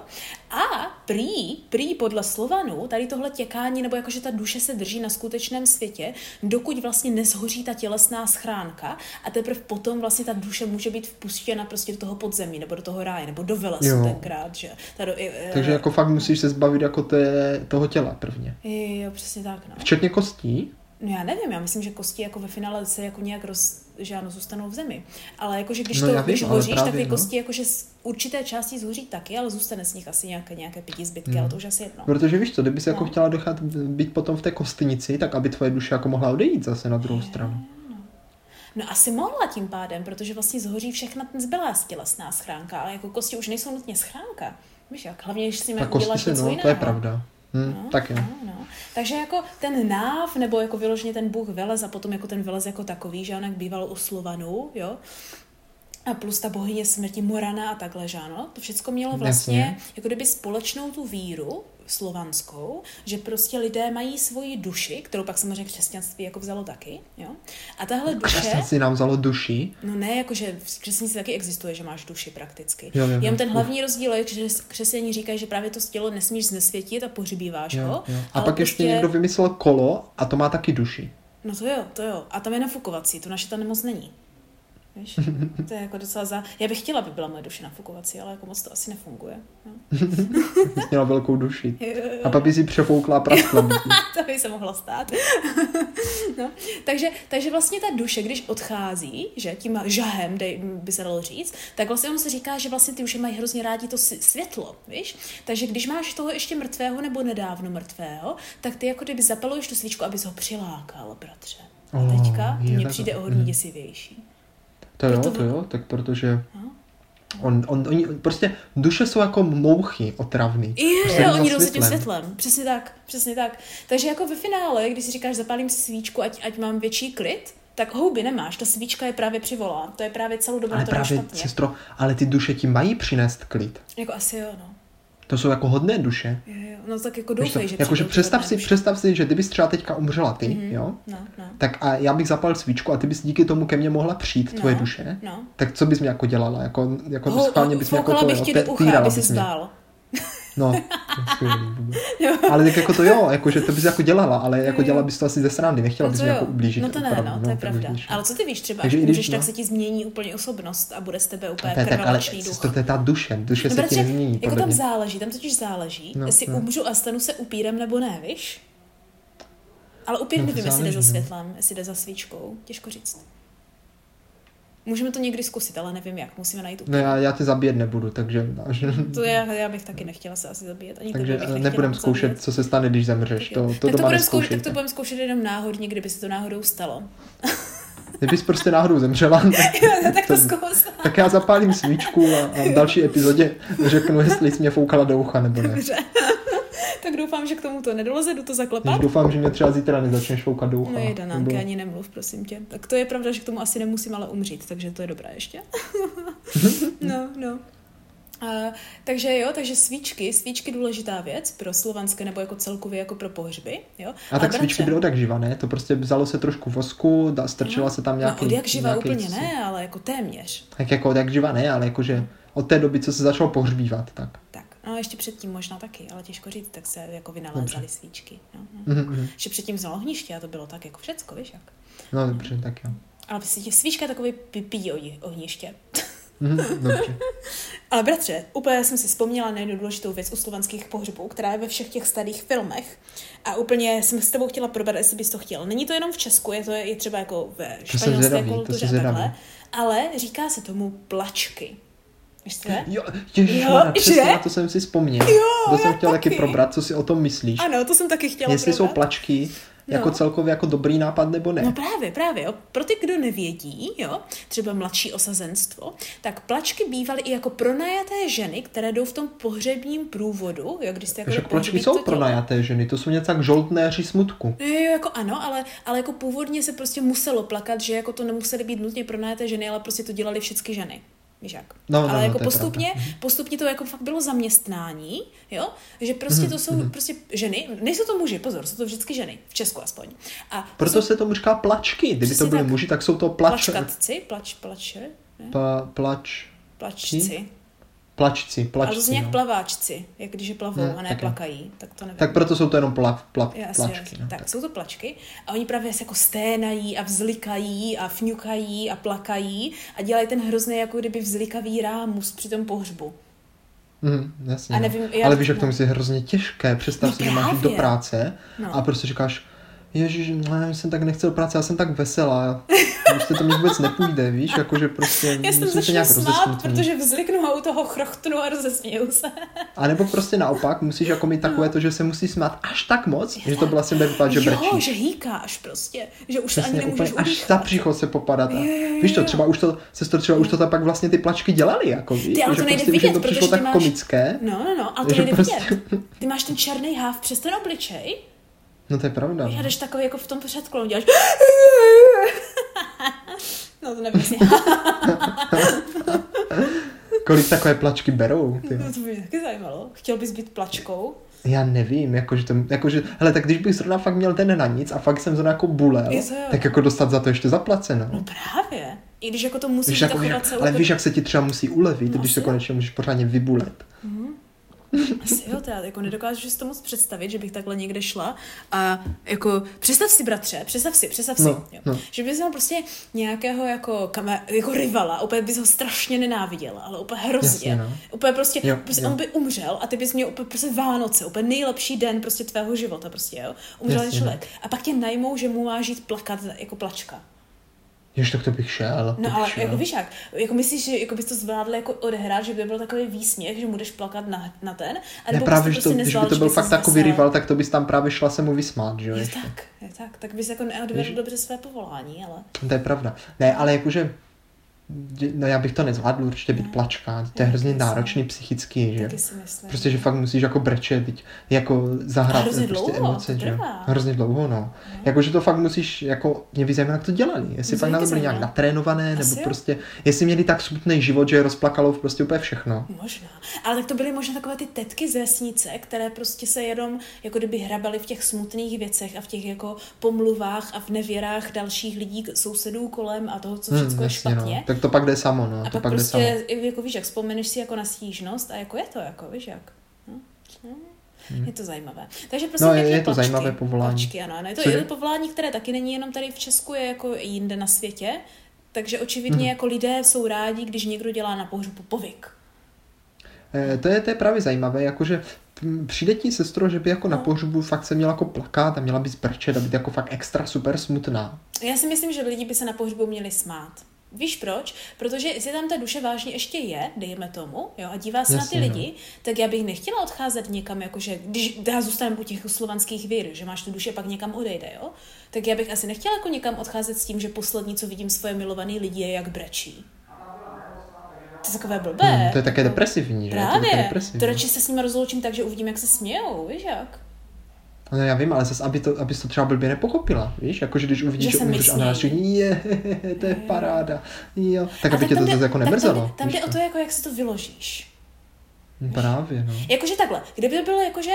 A prý, prý podle Slovanů, tady tohle těkání, nebo jako, že ta duše se drží na skutečném světě, dokud vlastně nezhoří ta tělesná schránka a teprve potom vlastně ta duše může být vpuštěna prostě do toho podzemí, nebo do toho ráje, nebo do Velesu Jo. tenkrát, že? Ta do, eh, Takže jako fakt musíš se zbavit jako té, toho těla prvně. Jo, přesně tak, no. Včetně kostí. No já nevím, já myslím, že kosti jako ve finále se jako nějak roz, že ano, zůstanou v zemi. Ale jakože když No to vím, když hoříš, tak ty no. kosti jakože z určité části zhoří taky, ale zůstane z nich asi nějaké, nějaké pěti zbytky, ale to už asi jedno. Protože víš co, kdyby se jako No. chtěla dochat být potom v té kostnici, tak aby tvoje duše jako mohla odejít zase na druhou stranu. No asi mohla tím pádem, protože vlastně zhoří všechna ten zbylá tělesná schránka, ale jako kosti už nejsou nutně schránka. Víš jak, hlavně, když si Tak kosti uděláš něco no, jiného. to je pravda. Hm, No, tak jo. No, no. Takže jako ten náv, nebo jako vyloženě ten bůh Velez a potom jako ten Velez jako takový, že on jak býval u Slovanů, jo, a plus ta bohyně smrti Morana a takhle, že ano, to všechno mělo vlastně Jasně. jako kdyby společnou tu víru slovanskou, že prostě lidé mají svoji duši, kterou pak samozřejmě křesťanství jako vzalo taky, jo. A tahle duše, Křesťanství nám vzalo duši. no ne, jakože v křesťanství taky existuje, že máš duši prakticky. Jo, jo. Jenom ten hlavní rozdíl je, že křesťaní říkají, že právě to tělo nesmíš znesvětit a pohřbíváš Jo, ho. jo. A pak ještě někdo vymyslel kolo a to má taky duši. No to jo, to jo. A tam je nafukovací, to naše tam moc není. Víš? To je jako docela za... Já bych chtěla, aby byla moje duše nafukovací, ale jako moc to asi nefunguje. No. Měla velkou duši. A pak by si přefoukla praskla to by se mohlo stát. no, takže, takže vlastně ta duše, když odchází, že tím žahem, dej, by se dalo říct, tak vlastně on se říká, že vlastně ty duše mají hrozně rádi to světlo, víš? Takže když máš toho ještě mrtvého nebo nedávno mrtvého, tak ty jako kdyby zapaluješ tu svíčku, abys ho přilákal, bratře. A Oh, teďka to je mně přijde o hodně Mhm. děsivější. To jo, Proto- to jo, tak protože No. on, on, oni, prostě duše jsou jako mouchy otravný. Jo, Prostě oni jdou za tím světlem. světlem. Přesně tak, přesně tak. Takže jako ve finále, když si říkáš, zapálím si svíčku, ať, ať mám větší klid, tak houby nemáš, ta svíčka je právě přivolá. To je právě celou dobu Ale na to právě, špatně. sestro, ale ty duše ti mají přinést klid. Jako asi jo, no. To jsou jako hodné duše. Jo, jo. No tak jako doufej, že Jakože přijdou ty představ si, duše. představ si, že kdybys třeba teďka umřela ty, Mhm. jo, No, no. tak a já bych zapal svíčku a ty bys díky tomu ke mně mohla přijít, tvoje No, duše, no. tak co bys mi jako dělala? Jako, jako Ho, schválně bys mě jako to, bych ti do ucha, aby si zdál. No. Ale tak jako to jo, jako, že to bys jako dělala, ale jako dělala bys to asi ze srandy, nechtěla No bys to jako ublížit. No to ne, opravdu, no, to je tak pravda. Ale co ty víš, třeba, Takže i když- tak no. se ti změní úplně osobnost a bude z tebe úplně To je tak, ale duch. sestro, to je ta duše, duše No, se ti nezmění, jako tam záleží, tam totiž záleží, No, jestli no. umřu a stanu se upírem nebo ne, víš? Ale upír No, to nevím, jestli jde za no. světlem, jestli jde za svíčkou, těžko říct. Můžeme to někdy zkusit, ale nevím jak, musíme najít No upíra. já, já tě zabíjet nebudu, takže, To já, já bych taky nechtěla se asi zabíjet, ani takže nebudem zkoušet, zabíjet. co se stane, když zemřeš. Tak jo. To, to tak, to doma budeme zkoušet, tak to budeme zkoušet jenom náhodně, kdyby se to náhodou stalo. Kdybys prostě náhodou zemřela, tak, tak to zkus. tak já zapálím svíčku a, a v další epizodě řeknu, jestli jsi mě foukala do ucha nebo ne. Dobře. Tak doufám, že k tomu to nedoleze, jdu to zaklepat. doufám, že mě třeba zítra nezačneš foukat do ucha. No je danánky, nebo- ani nemluv, prosím tě. Tak to je pravda, že k tomu asi nemusím ale umřít, takže to je dobré ještě. no, no. A, takže jo, takže svíčky, svíčky důležitá věc pro slovanské nebo jako celkově jako pro pohřby, jo. A tak svíčky byly od jak živa, ne? To prostě vzalo se trošku vosku, da, strčila se tam nějaký... no, od jak živa nějaký úplně co- ne, ale jako téměř. Tak jako od jak živa ne, ale jakože od té doby, co se začalo pohřbívat, tak. Tak, no ještě předtím možná taky, ale těžko říct, tak se jako vynalézaly svíčky. No, no. Mhm, mhm. Že předtím vzalo ohniště a to bylo tak jako všecko, víš jak. No dobře, tak jo. Ale prostě svíčka je takový pipí ohniště. Mhm, Dobře. Ale bratře, úplně jsem si vzpomněla na jednu důležitou věc u slovanských pohřbů, která je ve všech těch starých filmech. A úplně jsem s tebou chtěla probrat, jestli bys to chtěl. Není to jenom v Česku, je to je třeba jako ve španělské kultuře a takhle. Ale říká se tomu plačky. Víš co? Jo, ježiš, Jo, přesně že? na to jsem si vzpomněl. Jo, to jsem chtěl taky taky. probrat, co si o tom myslíš. Ano, to jsem taky chtěla Jestli jsou probrat. plačky jako No. celkově jako dobrý nápad nebo ne. No právě, právě. Jo. Pro ty, kdo nevědí, jo, třeba mladší osazenstvo, tak plačky bývaly i jako pronajaté ženy, které jdou v tom pohřebním průvodu, jo, když jste jako Však plačky jsou to pronajaté ženy, to jsou něco jak žoltnéři smutku. Jo, jo, jako ano, ale, ale jako původně se prostě muselo plakat, že jako to nemusely být nutně pronajaté ženy, ale prostě to dělali všechny ženy. Víš jak? No, no, ale no, jako to je postupně, postupně to jako fakt bylo zaměstnání, jo? Že prostě Mhm, to jsou prostě ženy, nejsou to muži, pozor, jsou to vždycky ženy, v Česku aspoň. A to Proto jsou se tomu říká plačky. Kdyby to byly tak. muži, tak jsou to plač... plačkatci, plač, plače, ne? Pa, plač... plačci. Plačci, Ale to plačci. zní jak no. plaváčci, jak když je plavou Ne, a ne taky. plakají, tak to nevím. Tak proto jsou to jenom pla, pla, Jasně, plačky. jasně. No. Tak, jsou to plačky a oni právě se jako sténají a vzlikají a fňukají a plakají a dělají ten hrozný jako kdyby vzlikavý rámus při tom pohřbu. Mhm, jasně, A no. nevím, já- Ale víš, jak to no. musí hrozně těžké. Představ No si, že máš jít do práce No. a prostě říkáš, Ježíš, ne, jsem tak nechtěl práce, já jsem tak veselá. prostě to mě vůbec nepůjde, víš, jakože prostě Já jsem musím se nějak smát, protože vzliknu a u toho chrochtnu a rozesměju se. A nebo prostě naopak, musíš jako mít takové to, že se musí smát až tak moc, že to vlastně bude vypadat, že jo, brečíš. že hýkáš prostě, že už se ani Přesně, nemůžeš úplně až za břicho se popadat. A, Jo, jo, jo, víš to, jo. třeba už to, sestro, třeba už to tam pak vlastně ty plačky dělali, jako víš, Ty, ale že to nejde prostě už vidět, to přišlo tak máš- komické. No, no, no, ale to nejde prostě- vidět. Ty máš ten černý háv přes ten obličej No to je pravda. a jdeš takový jako v tom předklonu, děláš No to nevím, Kolik takové plačky berou? Ty? No, to by mě taky zajímalo. Chtěl bys být plačkou? Já nevím, jakože to, jakože, hele, tak když bych zrovna fakt měl ten na nic a fakt jsem zrovna jako bulel, Je to jo. tak jako dostat za to ještě zaplaceno. No právě. I když jako to musíš Víš, jako jako, jak, ale dobu. víš, jak se ti třeba musí ulevit, No, když se konečně můžeš pořádně vybulet. Asi jo, to já jako nedokážu si to moc představit, že bych takhle někde šla a jako představ si bratře, představ si, představ si, No, jo. no. že bys měl prostě nějakého jako, kame, jako rivala, úplně bys ho strašně nenáviděla, ale úplně hrozně. Jasně, no. Úplně prostě, Jo, prostě jo. on by umřel a ty bys měl úplně prostě Vánoce, úplně nejlepší den prostě tvého života prostě, jo. Umřel Jasně, no. člověk. A pak tě najmou, že mu máš jít plakat jako plačka. Jež tak to bych šel. No ale šel. jako víš jak, jako myslíš, že jako bys to zvládl jako odehrát, že by byl takový výsměch, že budeš plakat na, na ten? A ne, právě, že prostě to, když by to byl fakt takový rival, tak to bys tam právě šla se mu vysmát, že jo? Je tak, je tak. Tak bys jako neodvedl dobře své povolání, ale... To je pravda. Ne, ale jakože, no já bych to nezvládl určitě být plačka, to je hrozně náročný psychicky, že? Taky si myslím. Prostě, že fakt musíš jako brečet, teď jako zahrát hrozně prostě dlouho, emoce, že? Hrozně dlouho, no. Jako, že to fakt musíš, jako, mě by zajímalo, jak to dělali. Jestli Mě fakt na to byli nějak natrénované, Asi nebo jo. prostě, jestli měli tak smutný život, že je rozplakalo prostě úplně všechno. Možná. Ale tak to byly možná takové ty tetky z vesnice, které prostě se jenom jako kdyby hrabaly v těch smutných věcech a v těch jako pomluvách a v nevěrách dalších lidí, sousedů kolem a toho, co všechno je jasně, špatně. no. Tak to pak jde samo, no. A to pak, pak jde samo. prostě, jako víš, jak vzpomeneš si jako na stížnost a jako je to, jako víš jak. No, no. Je to zajímavé. Takže prostě Hmm. No, je- je to plačky. zajímavé povolání. Plačky, ano, ano. Je to, je to povolání, které taky není jenom tady v Česku, je jako jinde na světě. Takže očividně Mhm. jako lidé jsou rádi, když někdo dělá na pohřbu povyk. Eh, To je, to je právě zajímavé, jakože přijde ti sestro, že by jako na No. pohřbu fakt se měla jako plakat a měla by zbrčet a být jako fakt extra super smutná. Já si myslím, že lidi by se na pohřbu měli smát. Víš proč? Protože jestli tam ta duše vážně ještě je, dejme tomu, jo, a dívá se Jasně, na no. ty lidi, tak já bych nechtěla odcházet někam, jakože, když já zůstanu u těch slovanských vír, že máš tu duše, pak někam odejde, jo, tak já bych asi nechtěla jako někam odcházet s tím, že poslední, co vidím svoje milované lidi, je jak brečí. To je takové blbé. Hmm, to je také depresivní, že? To je Právě. depresivní. To radši se s nimi rozloučím tak, že uvidím, jak se smějou, víš jak? No já vím, ale zase, aby to, abys to třeba blbě nepochopila, víš? Jakože když uvidíš, Že že, umřeš a mysmějí. je, to je paráda, jo. Tak A aby tě to zase jako nemrzelo. Tam, tam jde o to, jako jak si to vyložíš. No Právě, no. Jakože takhle, kdyby to bylo jakože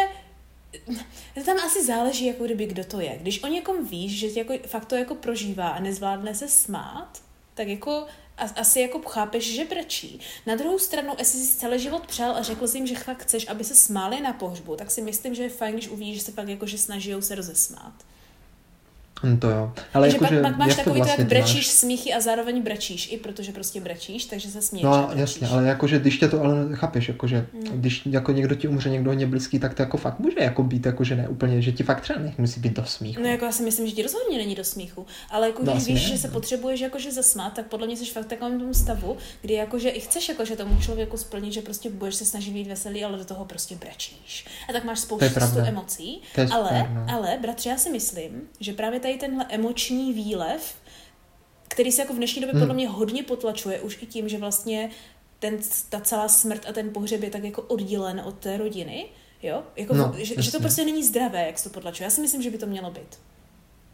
to tam asi záleží, jako kdyby kdo to je. Když o někom víš, že jako, fakt to jako prožívá a nezvládne se smát, tak jako asi jako chápeš, že brečí. Na druhou stranu, jestli jsi celý život přál a řekl jsi jim, že chceš, aby se smáli na pohřbu, tak si myslím, že je fajn, když uvidíš, že se fakt jako, že snaží se rozesmát. Hm, to jo. Ale Takže jakože, pak, pak máš takový to, vlastně jak ty máš? brečíš smíchy a zároveň brečíš, i protože prostě brečíš, takže se směješ. No brečíš. jasně, ale jakože když tě to, ale chápeš, jakože Mm. když jako někdo ti umře, někdo hodně blízký, tak to jako fakt může jako být, jakože ne úplně, že ti fakt třeba nemusí být do smíchu. No jako já si myslím, že ti rozhodně není do smíchu, ale jako No, když asi víš, ne, že se no. potřebuješ jakože zasmát, tak podle mě jsi fakt v takovém tom stavu, kdy jakože i chceš jakože tomu člověku splnit, že prostě budeš se snažit být veselý, ale do toho prostě brečíš. A tak máš spoustu emocí, ale, no. ale bratře, já si myslím, že právě tady tenhle emoční výlev, který se jako v dnešní době Hmm. podle mě hodně potlačuje, už i tím, že vlastně ten, ta celá smrt a ten pohřeb je tak jako oddělen od té rodiny, jo? Jako, No, že, že to prostě není zdravé, jak se to potlačuje. Já si myslím, že by to mělo být.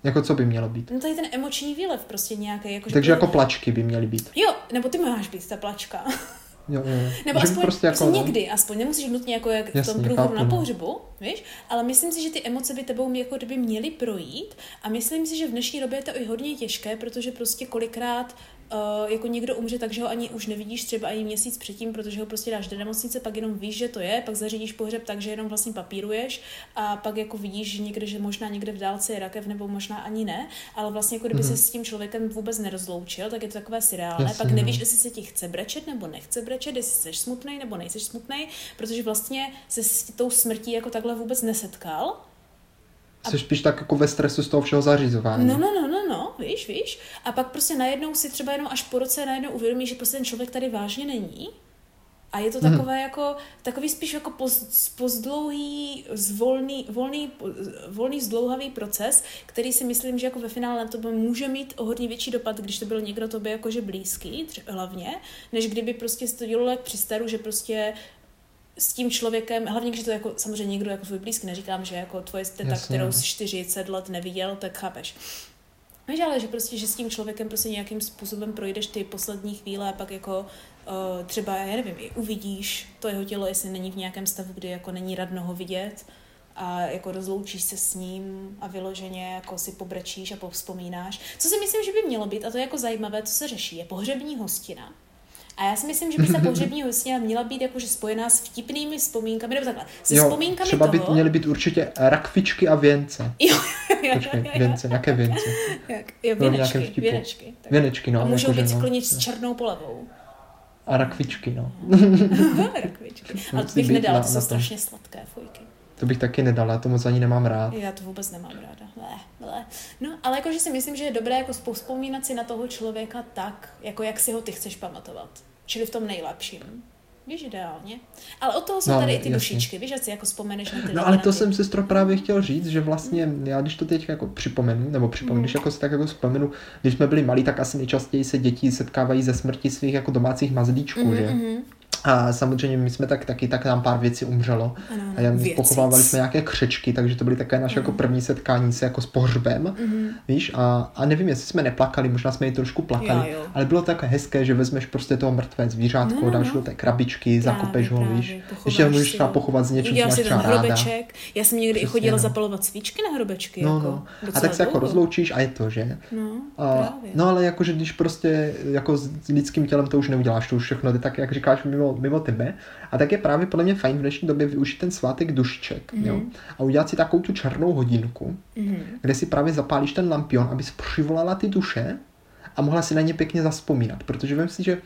Jako co by mělo být? No tady ten emoční výlev prostě nějaký. Jako, že Takže to- jako plačky by měly být. Jo, nebo ty máš být ta plačka. Jo, jo. Nebo že aspoň prostě jako, jako, někdy, aspoň nemusíš nutně jako jak v Jasně, tom průvodu chápu, na no. pohřbu, víš? Ale myslím si, že ty emoce by tebou jako kdyby měly projít a myslím si, že v dnešní době je to i hodně těžké, protože prostě kolikrát Uh, jako někdo umře, takže ho ani už nevidíš třeba ani měsíc předtím, protože ho prostě dáš do nemocnice, pak jenom víš, že to je, pak zařídíš pohřeb tak, že jenom vlastně papíruješ a pak jako vidíš, že někde, že možná někde v dálce je rakev, nebo možná ani ne, ale vlastně jako kdyby Mhm. se s tím člověkem vůbec nerozloučil, tak je to takové seriálné, Jasně, pak nevíš, no. jestli se ti chce brečet nebo nechce brečet, jestli jsi smutný nebo nejsi smutný, protože vlastně se s tou smrtí jako takhle vůbec nesetkal. Jsi spíš tak jako ve stresu z toho všeho zařizování. No, no, no, no, no, víš, víš. A pak prostě najednou si třeba jenom až po roce najednou uvědomí, že prostě ten člověk tady vážně není. A je to Mhm. takové hmm. jako, takový spíš jako poz, pozdlouhý, zvolný, volný, volný, zdlouhavý proces, který si myslím, že jako ve finále na to může mít o hodně větší dopad, když to byl někdo tobě jakože blízký, tři- hlavně, než kdyby prostě to dělalo jak při staru, že prostě s tím člověkem, hlavně když to jako samozřejmě někdo jako svůj blízký, neříkám, že jako tvoje teta, Jasně. kterou jsi 40 let neviděl, tak chápeš. Víš, ale že prostě, že s tím člověkem prostě nějakým způsobem projdeš ty poslední chvíle a pak jako uh, třeba, já nevím, i uvidíš to jeho tělo, jestli není v nějakém stavu, kdy jako není radno ho vidět a jako rozloučíš se s ním a vyloženě jako si pobrečíš a povzpomínáš. Co si myslím, že by mělo být, a to je jako zajímavé, co se řeší, je pohřební hostina. A já si myslím, že by se pohřební hostina měla být jakože spojená s vtipnými vzpomínkami, nebo takhle, se jo, vzpomínkami třeba by toho... měly být určitě rakvičky a věnce. Jo, jo, Počkej, jo, jo. věnce, jaké věnce? Jak, jo, věnečky, vtipu. věnečky. Tak. Věnečky, no. a můžou být no. skloněč s černou polevou. A rakvičky, no. Rakvičky. Ale to bych být nedala, na- to jsou strašně sladké fojky. To bych taky nedal, já to moc ani nemám rád. Já to vůbec nemám ráda. Ble, ble. No, ale jakože si myslím, že je dobré jako vzpomínat si na toho člověka tak, jako jak si ho ty chceš pamatovat. Čili v tom nejlepším. Víš, ideálně. Ale od toho jsou No, tady i ty jasně. dušičky, víš, ať si jako vzpomeneš na ty No ale to ty... jsem sestro právě chtěl říct, že vlastně já když to teď jako připomenu, nebo připomenu, Mm. když jako si tak jako vzpomenu, když jsme byli malí, tak asi nejčastěji se děti setkávají ze smrti svých jako domácích mazlíčků, Mhm, že? mhm. A samozřejmě my jsme tak taky, tak nám pár věcí umřelo. Ano, ano. A já Věcic. pochovávali jsme nějaké křečky, takže to byly takové naše jako první setkání se jako s pohřbem, Mhm. víš, a, a nevím, jestli jsme neplakali, možná jsme i trošku plakali, Jo, jo. ale bylo takové hezké, že vezmeš prostě toho mrtvé zvířátko, No, no, dáš no. do té krabičky, zakopeš ho, Právě, víš, ještě ho můžeš třeba ho. pochovat s něčím, co máš třeba ráda. Já jsem někdy i Přesně, chodila no. zapalovat svíčky na hrobečky. No, jako, no. A tak se jako rozloučíš a je to, že? No, A, právě. no ale jakože když prostě jako s lidským tělem to už neuděláš, to už všechno jde tak, jak říkáš, mimo, mimo tebe. A tak je právě podle mě fajn v dnešní době využít ten svátek dušiček, mm-hmm. jo? A udělat si takovou tu černou hodinku, Mhm. kde si právě zapálíš ten lampion, aby si přivolala ty duše a mohla si na ně pěkně zaspomínat, protože vem si, že,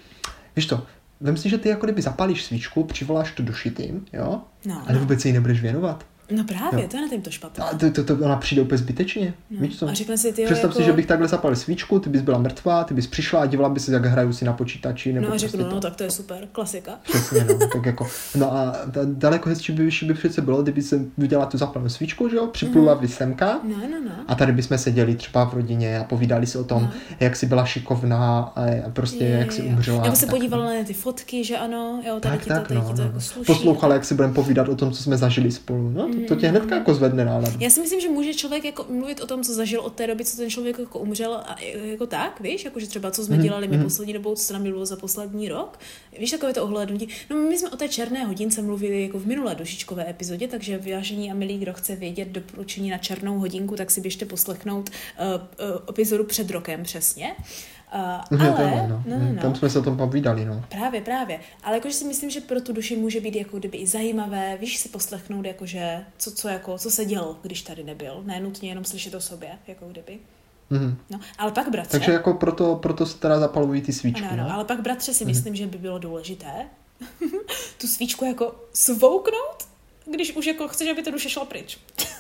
víš to, vem si, že ty jako kdyby zapálíš svíčku, přivoláš tu duši tím, jo, No, ale vůbec se jí nebudeš věnovat. No právě, Jo. to je na tím to špatné. A to, to, to ona přijde úplně zbytečně, no. víš co? A řekne si, ty Představ jako... si, že bych takhle zapalil svíčku, ty bys byla mrtvá, ty bys přišla a dívala by se, jak hraju si na počítači. Nebo No a prostě řeknu, to. no tak to je super, klasika. Přesně, no, tak jako, no a da- daleko hezčí by, by přece bylo, kdyby se viděla tu zapalenou svíčku, že jo, připlula by semka No, no, no. a tady bychom seděli třeba v rodině a povídali si o tom, No. jak si byla šikovná a prostě Je, jak si umřela. Nebo se tak, podívala na ty fotky, že ano, jo, tady tak, ti to, tak, tady no, ti to no. jako sluší. Poslouchala, jak si budeme povídat o tom, co jsme zažili spolu. No, to, tě hnedka jako zvedne náladu. Já si myslím, že může člověk jako mluvit o tom, co zažil od té doby, co ten člověk jako umřel a jako tak, víš, jako že třeba co Mhm, jsme dělali my poslední dobou, co se nám bylo za poslední rok. Víš, takové to ohlednutí. No my jsme o té černé hodince mluvili jako v minulé dušičkové epizodě, takže vážení a milí, kdo chce vědět doporučení na černou hodinku, tak si běžte poslechnout uh, uh, epizodu před rokem přesně. Uh, Ne, ale, tohle, no. no, no, no. Tam jsme se o tom povídali, no. Právě, právě. Ale jakože si myslím, že pro tu duši může být jako kdyby i zajímavé, víš, si poslechnout, jakože, co, co, jako, co se dělo, když tady nebyl. Ne nutně jenom slyšet o sobě, jako kdyby. Mhm. No, ale pak bratře, Takže jako proto, proto se teda zapalují ty svíčky, ano, no. ale pak bratře si myslím, že by bylo důležité tu svíčku jako svouknout, když už jako chceš, aby ta duše šla pryč.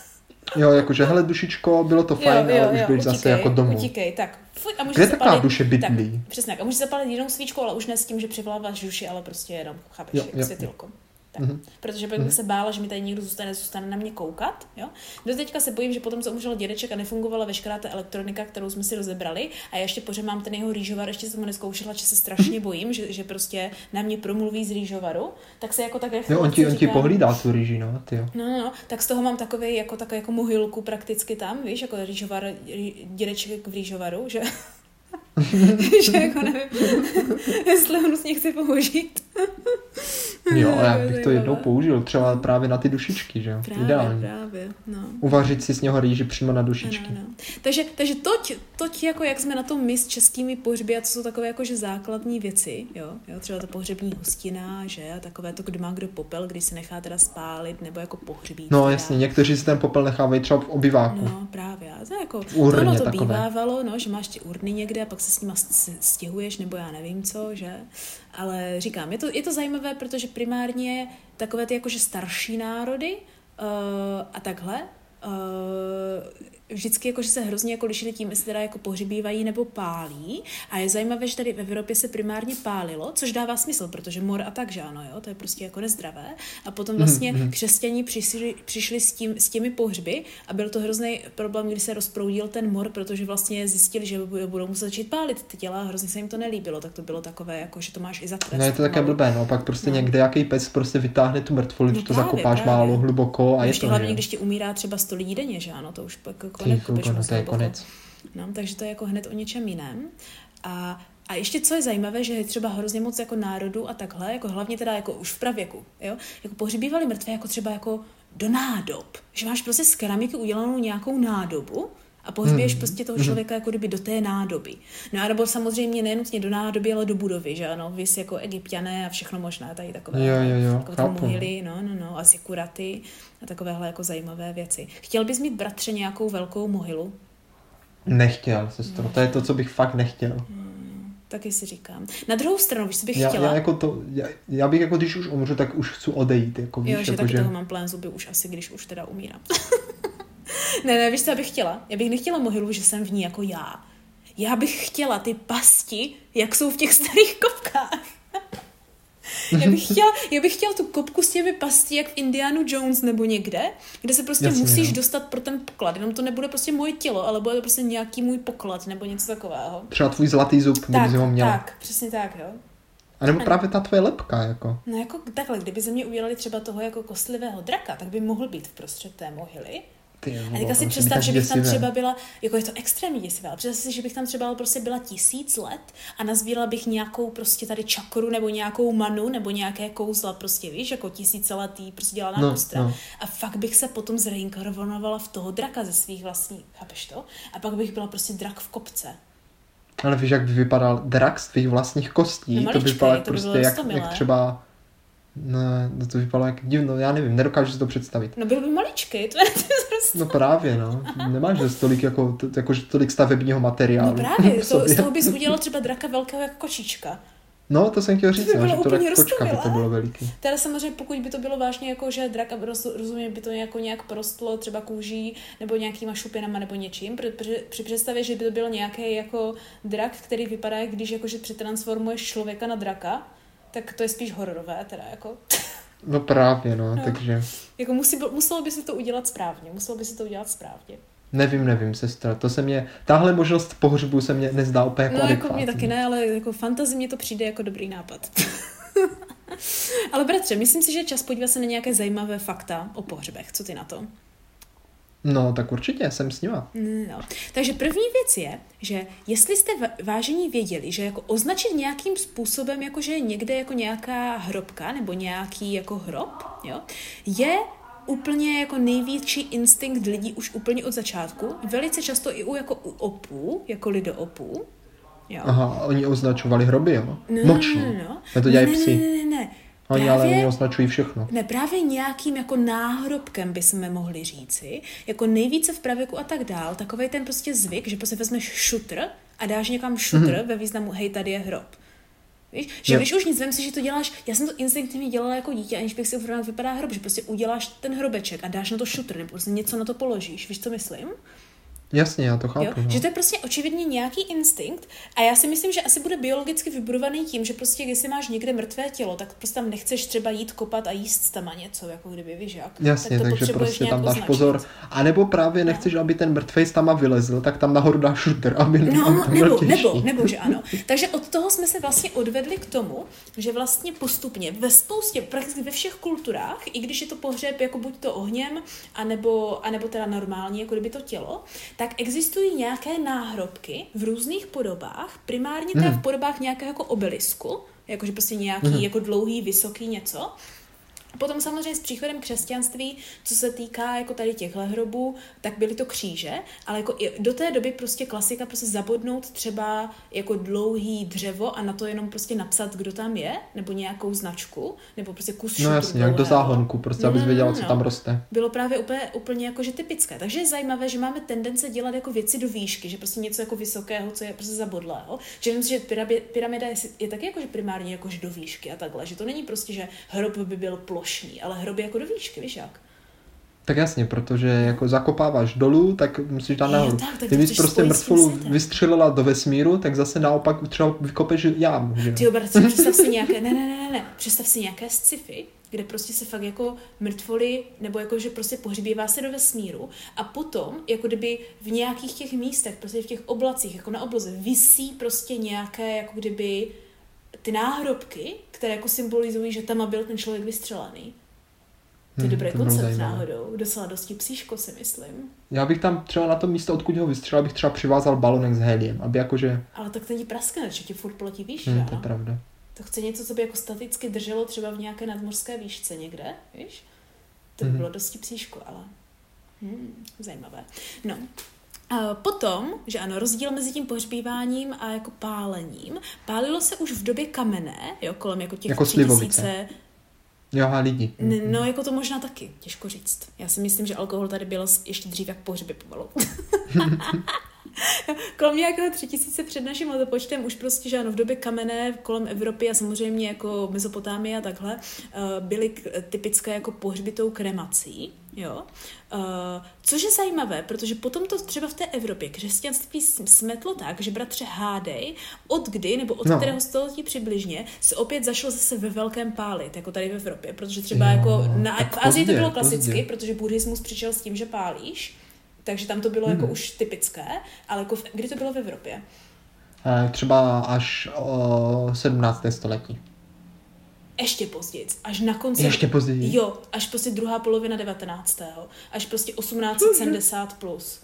Jo, jakože, hele dušičko, bylo to fajn, ale už byš zase jako domů. Utíkej, tak. Fuj, a můžeš Kde taková duše bydlí? Tak, přesně. A můžeš zapalit jinou svíčku, ale už ne s tím, že přivoláváš duši, ale prostě jenom, chápeš, Jo, jak jo, světilko. Tak. Mhm. Protože pak bych se bála, že mi tady někdo zůstane, zůstane na mě koukat. Jo? Do teďka se bojím, že potom, co umřel dědeček a nefungovala veškerá ta elektronika, kterou jsme si rozebrali, a já ještě pořád mám ten jeho rýžovar, ještě jsem ho neskoušela, že se strašně bojím, že, že prostě na mě promluví z rýžovaru, tak se jako tak Jo, on ti, on ti říkám- pohlídá tu rýži, no, ty jo. No, no, no, tak z toho mám takový jako, takový jako mohylku prakticky tam, víš, jako rýžovar, rý, dědeček v rýžovaru, že, že jako nevím, jestli ho nutně chci použít. Jo, To já bych to jednou použil, třeba právě na ty dušičky, že jo, Právě, ideální. právě, no. Uvařit si z něho rýži přímo na dušičky. Ano, ano. Takže, takže toť, toť, jako jak jsme na tom my s českými pohřby, a to jsou takové jakože základní věci, jo, jo, třeba ta pohřební hostina, že, a takové to, kdo má kdo popel, když se nechá teda spálit, nebo jako pohřbí. No teda. jasně, někteří si ten popel nechávají třeba v obyváku. No, právě. A to jako, urně ono to takové. bývávalo, no, že máš ty urny někde a pak se s nima stěhuješ, nebo já nevím co, že? Ale říkám, je to, je to zajímavé, protože primárně takové ty jakože starší národy uh, a takhle, uh, vždycky jako, že se hrozně jako lišili tím, jestli teda jako pohřebívají nebo pálí. A je zajímavé, že tady v Evropě se primárně pálilo, což dává smysl, protože mor a tak, že ano, jo, to je prostě jako nezdravé. A potom vlastně mm-hmm. křesťaní přišli, přišli s, tím, s těmi pohřby a byl to hrozný problém, kdy se rozproudil ten mor, protože vlastně zjistili, že budou muset začít pálit ty těla a hrozně se jim to nelíbilo, tak to bylo takové, jako, že to máš i za trest. No je to také blbé, no, pak prostě no. někde jaký pec prostě vytáhne tu mrtvolu, no, to právě, zakopáš právě. málo hluboko a no, je to. hlavně, když ti umírá třeba 100 lidí denně, že ano, to už jako konec, jako, no, to je konec. No, takže to je jako hned o něčem jiném. A a ještě co je zajímavé, že je třeba hrozně moc jako národů a takhle, jako hlavně teda jako už v pravěku, jo, jako pohřbívali mrtvé jako třeba jako do nádob. Že máš prostě z keramiky udělanou nějakou nádobu a pohřbíš hmm. prostě toho mhm. člověka jako kdyby do té nádoby. No a nebo samozřejmě nenutně do nádoby, ale do budovy, že ano, vys jako egyptiané a všechno možná, tady takové, jo, jo, jo, takové mohyly, no, no, no, a zikuraty a takovéhle jako zajímavé věci. Chtěl bys mít bratře nějakou velkou mohylu? Nechtěl, sestro, no. to je to, co bych fakt nechtěl. Hmm, taky si říkám. Na druhou stranu, víš, co bych já, chtěla? Já, jako to, já, já, bych jako, když už umřu, tak už chci odejít. Jako, víš, jo, že jako, taky že... toho mám plán zuby už asi, když už teda umírám. ne, ne, víš, co já bych chtěla? Já bych nechtěla mohylu, že jsem v ní jako já. Já bych chtěla ty pasti, jak jsou v těch starých kopkách. já, bych chtěla, já bych chtěla tu kopku s těmi pasti, jak v Indianu Jones nebo někde, kde se prostě Jasně, musíš no. dostat pro ten poklad. Jenom to nebude prostě moje tělo, ale bude to prostě nějaký můj poklad nebo něco takového. Třeba tvůj zlatý zub, tak, ho měla. Tak, přesně tak, jo. A nebo právě ta tvoje lepka, jako. No jako takhle, kdyby ze mě udělali třeba toho jako kostlivého draka, tak by mohl být v prostřed té mohyly ty, a teďka si představ, že bych děsivé. tam třeba byla, jako je to extrémně děsivé, ale představ si, že bych tam třeba prostě byla tisíc let a nazbírala bych nějakou prostě tady čakru nebo nějakou manu nebo nějaké kouzla, prostě víš, jako tisíciletý, prostě dělala no, kostra. No. A fakt bych se potom zreinkarnovala v toho draka ze svých vlastních, chápeš to? A pak bych byla prostě drak v kopce. Ale víš, jak by vypadal drak z tvých vlastních kostí? No, maličkej, to by vypadalo prostě by jak, jak třeba ne, no to vypadalo jak divno, já nevím, nedokážu si to představit. No byl by maličký, to je No právě, no. Nemáš zase tolik, jako, to, jako, tolik stavebního materiálu. No právě, to, z toho bys udělal třeba draka velkého jako kočička. No, to jsem chtěl říct, to by no, že to tak kočka by to bylo veliký. Teda samozřejmě, pokud by to bylo vážně jako, že drak, rozumím, by to jako nějak prostlo třeba kůží nebo nějakýma šupinama nebo něčím, protože při představě, že by to byl nějaký jako drak, který vypadá, když jakože přetransformuješ člověka na draka, tak to je spíš hororové teda jako. No právě, no, no. takže... Jako musí, muselo by se to udělat správně, muselo by se to udělat správně. Nevím, nevím, sestra, to se mě, tahle možnost pohřbu se mě nezdá úplně jako No adekvátní. jako mě taky ne, ale jako fantazi mě to přijde jako dobrý nápad. ale bratře, myslím si, že je čas podívat se na nějaké zajímavé fakta o pohřbech. Co ty na to? No, tak určitě, jsem s nima. No. Takže první věc je, že jestli jste vážení věděli, že jako označit nějakým způsobem, jako že je někde jako nějaká hrobka nebo nějaký jako hrob, jo, je úplně jako největší instinkt lidí už úplně od začátku. Velice často i u jako u opů, jako lidoopů. Jo. Aha, oni označovali hroby, jo? No, Moční. No, no. no. to dělají ne, psi. Ne, ne, ne. Oni právě, ale oni označují všechno. Ne, právě nějakým jako náhrobkem bychom mohli říci, jako nejvíce v pravěku a tak dál, takový ten prostě zvyk, že prostě vezmeš šutr a dáš někam šutr mm-hmm. ve významu, hej, tady je hrob. Víš, že víš už nic, vem si, že to děláš, já jsem to instinktivně dělala jako dítě, aniž bych si uvědomila, jak vypadá hrob, že prostě uděláš ten hrobeček a dáš na to šutr, nebo prostě něco na to položíš, víš, co myslím? Jasně, já to chápu. Jo? No. Že to je prostě očividně nějaký instinkt a já si myslím, že asi bude biologicky vybudovaný tím, že prostě jestli máš někde mrtvé tělo, tak prostě tam nechceš třeba jít kopat a jíst tam něco, jako kdyby víš jak. Jasně, tak takže prostě tam dáš označit. pozor. A nebo právě no. nechceš, aby ten mrtvý tam vylezl, tak tam nahoru dáš šuter, aby no, nebo, nebo, nebo, že ano. Takže od toho jsme se vlastně odvedli k tomu, že vlastně postupně ve spoustě, prakticky ve všech kulturách, i když je to pohřeb jako buď to ohněm, anebo, anebo teda normální, jako kdyby to tělo, tak existují nějaké náhrobky v různých podobách, primárně teda v podobách nějakého jako obelisku, jakože prostě nějaký hmm. jako dlouhý, vysoký něco, Potom samozřejmě s příchodem křesťanství, co se týká jako tady těchto hrobů, tak byly to kříže, ale jako do té doby prostě klasika prostě zabodnout třeba jako dlouhý dřevo a na to jenom prostě napsat, kdo tam je, nebo nějakou značku, nebo prostě kus No jasně, jak do záhonku, prostě, no, abys no, věděla, no, co no. tam roste. Bylo právě úplně, úplně jakože typické. Takže je zajímavé, že máme tendence dělat jako věci do výšky, že prostě něco jako vysokého, co je prostě zabodlého. Že vím, že pyramida je, je taky jakože primárně jakože do výšky a takhle, že to není prostě, že hrob by byl plošný plošný, ale hroby jako do výšky, víš jak? Tak jasně, protože jako zakopáváš dolů, tak musíš dát nahoru. tak, tak Kdyby to jsi prostě mrtvolu vystřelila do vesmíru, tak zase naopak třeba vykopeš jámu, že? Ty bratře, představ si nějaké, ne, ne, ne, ne, ne, představ si nějaké sci-fi, kde prostě se fakt jako mrtvoli, nebo jako, že prostě pohřbívá se do vesmíru a potom, jako kdyby v nějakých těch místech, prostě v těch oblacích, jako na obloze, visí prostě nějaké, jako kdyby ty náhrobky, které jako symbolizují, že tam byl ten člověk vystřelený. To je Hmm, dobrý to koncept náhodou. Docela dosti psíško si myslím. Já bych tam třeba na tom místo, odkud ho vystřelil, bych třeba přivázal balonek s heliem, aby jakože... Ale tak ten ti praskne, že ti furt poletí výš, Hm, že to je ano? pravda. To chce něco, co by jako staticky drželo třeba v nějaké nadmořské výšce někde, víš? To by Mhm. bylo dosti psíško, ale hmm, zajímavé. No, potom, že ano, rozdíl mezi tím pohřbíváním a jako pálením. Pálilo se už v době kamenné, jo, kolem jako těch Jako tisíce- Jo, a lidi. N- No, jako to možná taky, těžko říct. Já si myslím, že alkohol tady byl ještě dřív jak pohřby pomalu. kolem nějakého tři tisíce před naším letopočtem už prostě, že ano, v době kamenné kolem Evropy a samozřejmě jako Mezopotámie a takhle eh, byly typické jako pohřbitou kremací, jo. Eh, Což je zajímavé, protože potom to třeba v té Evropě křesťanství smetlo tak, že bratře hádej, od kdy nebo od No. kterého století přibližně se opět zašlo zase ve velkém pálit, jako tady v Evropě, protože třeba Jo, jako na, v Asii to bylo klasicky, pozdě. protože buddhismus přišel s tím, že pálíš, takže tam to bylo Hmm. jako už typické, ale jako v, kdy to bylo v Evropě? Eh, Třeba až o 17. století. Ještě později, až na konci. Ještě později. Jo, až prostě druhá polovina 19. Až prostě 1870 plus.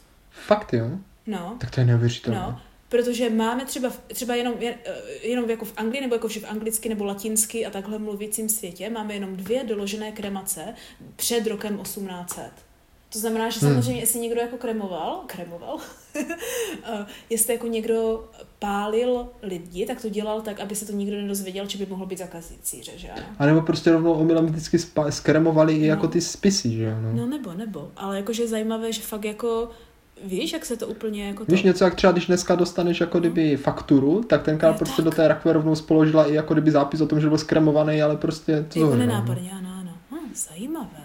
Fakt jo? No, Tak to je neuvěřitelné. no. Protože máme třeba, třeba jenom, jen- eh, jenom jako v Anglii, nebo jako v anglicky nebo latinsky a takhle mluvícím světě, máme jenom dvě doložené kremace před rokem 1800. To znamená, že Hmm. samozřejmě, jestli někdo jako kremoval, kremoval, eh, jestli jako někdo pálil lidi, tak to dělal tak, aby se to nikdo nedozvěděl, či by mohl být zakazící, že ano? A nebo prostě rovnou omylem vždycky spa- skremovali i jako ty spisy, že jo? No. No nebo, nebo. Ale jakože je zajímavé, že fakt jako, víš, jak se to úplně jako to... Víš něco, jak třeba když dneska dostaneš jako kdyby fakturu, tak tenkrát Jo, prostě tak. do té rakve rovnou spoložila i jako kdyby zápis o tom, že byl skremovaný, ale prostě to Jako no. nenápadně, ano, ano. Hm, zajímavé.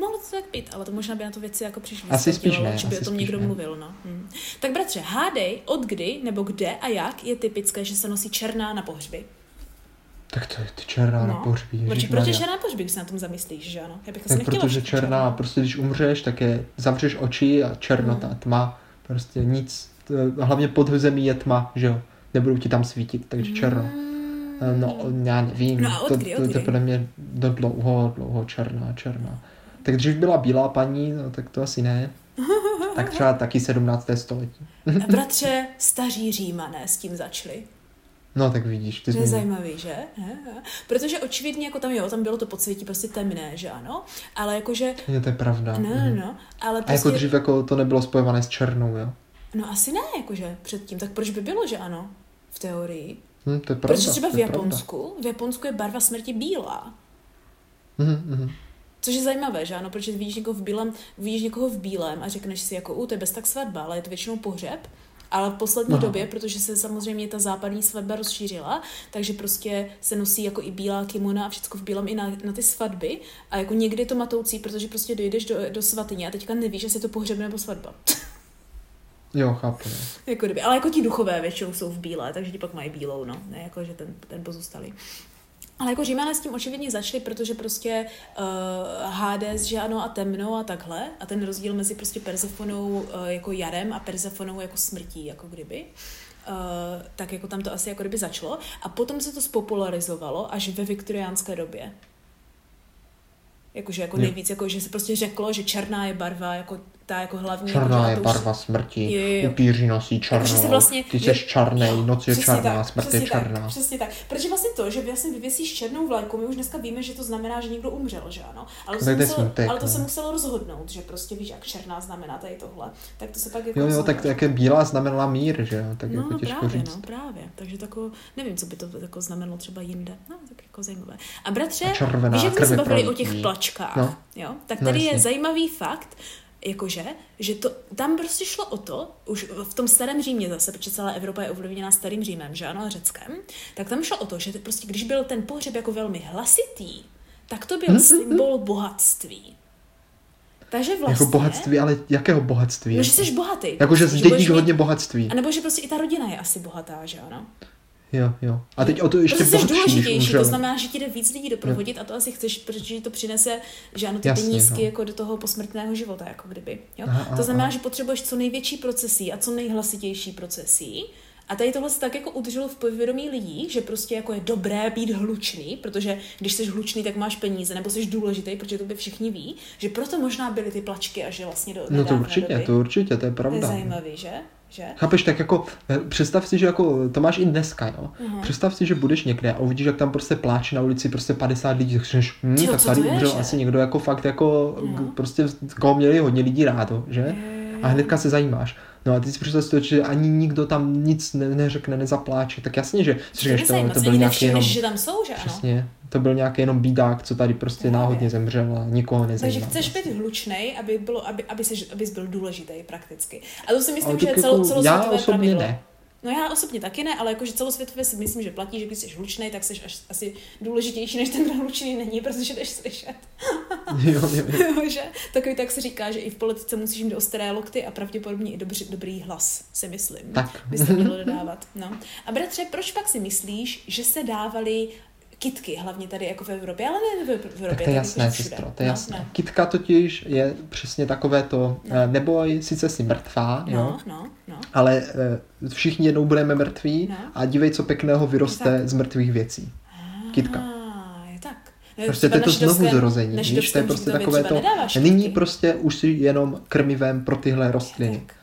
Mohlo to tak být, ale to možná by na to věci jako přišli. Asi spíš ne, Že by asi o tom někdo ne. mluvil, no. Hm. Tak bratře, hádej, od kdy nebo kde a jak je typické, že se nosí černá na pohřby. Tak to je ty černá na pohřbí. Proč, proč je černá na pohřby, když se na tom zamyslíš, že ano? Já bych Tak protože černá, černé. prostě když umřeš, tak je zavřeš oči a černota, Hmm. tma, prostě nic, to- hlavně pod zemí je tma, že jo, nebudou ti tam svítit, takže černo. Mm. No, já nevím, No a od to, kdy, od to, to kdy? je podle mě do dlouho, dlouho černá, černá. Tak dřív byla bílá paní, no tak to asi ne. Tak třeba taky 17. století. Bratře, staří římané s tím začali. No tak vidíš, ty To je zajímavý, že? Protože očividně jako tam, jo, tam bylo to podsvětí prostě temné, že ano? Ale jakože, Je to je pravda. no, no, no, ale A jako prostě, dřív jako to nebylo spojované s černou, jo? no asi ne, jakože předtím, tak proč by bylo, že ano? V teorii. Hm, to je pravda. Protože třeba v. Japonsku, v Japonsku je barva smrti bílá. Mhm, mhm. Což je zajímavé, že ano, protože vidíš někoho v bílém, vidíš někoho v bílém a řekneš si jako, u, to je bez tak svatba, ale je to většinou pohřeb. Ale v poslední Aha. době, protože se samozřejmě ta západní svatba rozšířila, takže prostě se nosí jako i bílá kimona a všechno v bílém i na, na ty svatby. A jako někdy je to matoucí, protože prostě dojdeš do, do svatyně a teďka nevíš, jestli je to pohřeb nebo svatba. Jo, chápu. Jako kdyby. Ale jako ti duchové většinou jsou v bílé, takže ti pak mají bílou, no. Ne jako, že ten, ten pozůstalý. Ale jako Římané s tím očividně začali, protože prostě uh, Hades, že ano, a temno a takhle. A ten rozdíl mezi prostě Persefonou uh, jako jarem a Persefonou jako smrtí, jako kdyby. Uh, tak jako tam to asi jako kdyby začalo. A potom se to spopularizovalo až ve viktoriánské době. Jakože jako nejvíc, jako, že se prostě řeklo, že černá je barva, jako ta jako hlavní. Černá jako, je už- barva smrti, Jo, jo, jo. upíři nosí černou, vlastně- ty jsi černý, noc je černá, tak, smrt je černá. Tak, přesně tak. Protože vlastně to, že vlastně vyvěsíš černou vlajku, my už dneska víme, že to znamená, že někdo umřel, že ano. Ale to, se, je muselo, smutek, ale to se muselo rozhodnout, že prostě víš, jak černá znamená tady tohle. Tak to se pak jako Jo, jo, tak také bílá znamenala mír, že jo, tak No, jako těžko právě, říct. no, právě. Takže to jako, nevím, co by to jako znamenalo třeba jinde. No, tak jako zajímavé. A bratře, A červená víš, jak jsme se bavili o těch plačkách, No. jo? Tak No, tady je zajímavý fakt, jakože, že to, tam prostě šlo o to, už v tom starém Římě zase, protože celá Evropa je ovlivněná starým Římem, že ano, a Řeckem, tak tam šlo o to, že prostě když byl ten pohřeb jako velmi hlasitý, tak to byl symbol bohatství. Takže Jako vlastně... bohatství, ale jakého bohatství? No, že jsi bohatý. Jakože prostě, že zdědíš hodně bohatství. A nebo že prostě i ta rodina je asi bohatá, že ano? Jo, jo. A teď o to ještě Prostě jsi důležitější, to znamená, že ti jde víc lidí doprovodit a to asi chceš, protože to přinese, že ano, ty Jasně, penízky no. jako do toho posmrtného života, jako kdyby. Jo? Aha, to znamená, aha. že potřebuješ co největší procesí a co nejhlasitější procesí. A tady tohle se tak jako udrželo v povědomí lidí, že prostě jako je dobré být hlučný, protože když jsi hlučný, tak máš peníze, nebo jsi důležitý, protože to by všichni ví, že proto možná byly ty plačky a že vlastně do No to určitě, doby. to určitě, to je To je pravda. zajímavý, že? Že? Chápeš, tak jako eh, představ si, že jako to máš i dneska, jo. Mhm. Představ si, že budeš někde a uvidíš, jak tam prostě pláče na ulici prostě 50 lidí, tak řekneš, hm, Tyjo, tak tady umřel asi někdo jako fakt jako, k- prostě koho měli hodně lidí rádo, že? A hnedka se zajímáš. No a ty si představ že ani nikdo tam nic ne, neřekne, nezapláče, tak jasně, že si řekneš, to, to se byl nějaký jenom, že tam jsou, že ano? přesně, to byl nějaký jenom bídák, co tady prostě Právě. náhodně zemřel a nikoho nezajímá. Takže chceš být hlučnej, aby, bylo, aby, aby jsi, abys byl důležitý prakticky. A to si myslím, Ale že je celo, jako celosvětové já osobně pravidlo. ne. No já osobně taky ne, ale jakože celosvětově si myslím, že platí, že když jsi hlučnej, tak jsi až, asi důležitější, než ten, kdo hlučný není, protože jdeš slyšet. jo, jo, jo. že? Takový tak se říká, že i v politice musíš mít ostré lokty a pravděpodobně i dobrý, dobrý hlas, si myslím. Tak. By se mělo dodávat. No. A bratře, proč pak si myslíš, že se dávaly kitky, hlavně tady jako v Evropě, ale ne v Evropě. Tak to je jasné, všude. sestro, to je No, jasné. ne. Kitka totiž je přesně takové to, No. no. neboj, sice jsi mrtvá, jo, No, no, no. ale eh, všichni jednou budeme mrtví No. a dívej, co pěkného vyroste z mrtvých věcí. Kitka. Ah. No, Prostě to je to znovu zrození, víš, to je prostě takové to, nyní prostě už si jenom krmivem pro tyhle rostliny. Tak.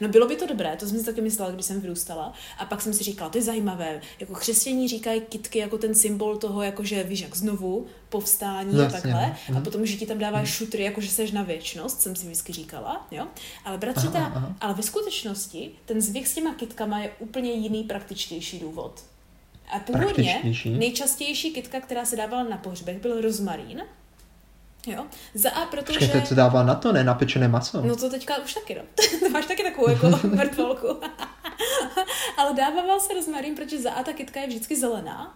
No bylo by to dobré, to jsem si taky myslela, když jsem vyrůstala. A pak jsem si říkala, to je zajímavé. Jako křesťaní říkají kitky jako ten symbol toho, jako že víš, jak znovu povstání No a jasně, takhle. no. A Mhm. potom, že ti tam dáváš šutry, jako že seš na věčnost, jsem si vždycky říkala. Jo? Ale bratře, Aha, ta, aha. ale ve skutečnosti ten zvyk s těma kitkama je úplně jiný, praktičtější důvod. A původně nejčastější kitka, která se dávala na pohřbech, byl rozmarín. Jo? Za A, protože... Počkej, to se dává na to, ne na pečené maso. No to teďka už taky, no. to máš taky takovou jako mrtvolku. Ale dával se rozmarín, protože za A ta kytka je vždycky zelená.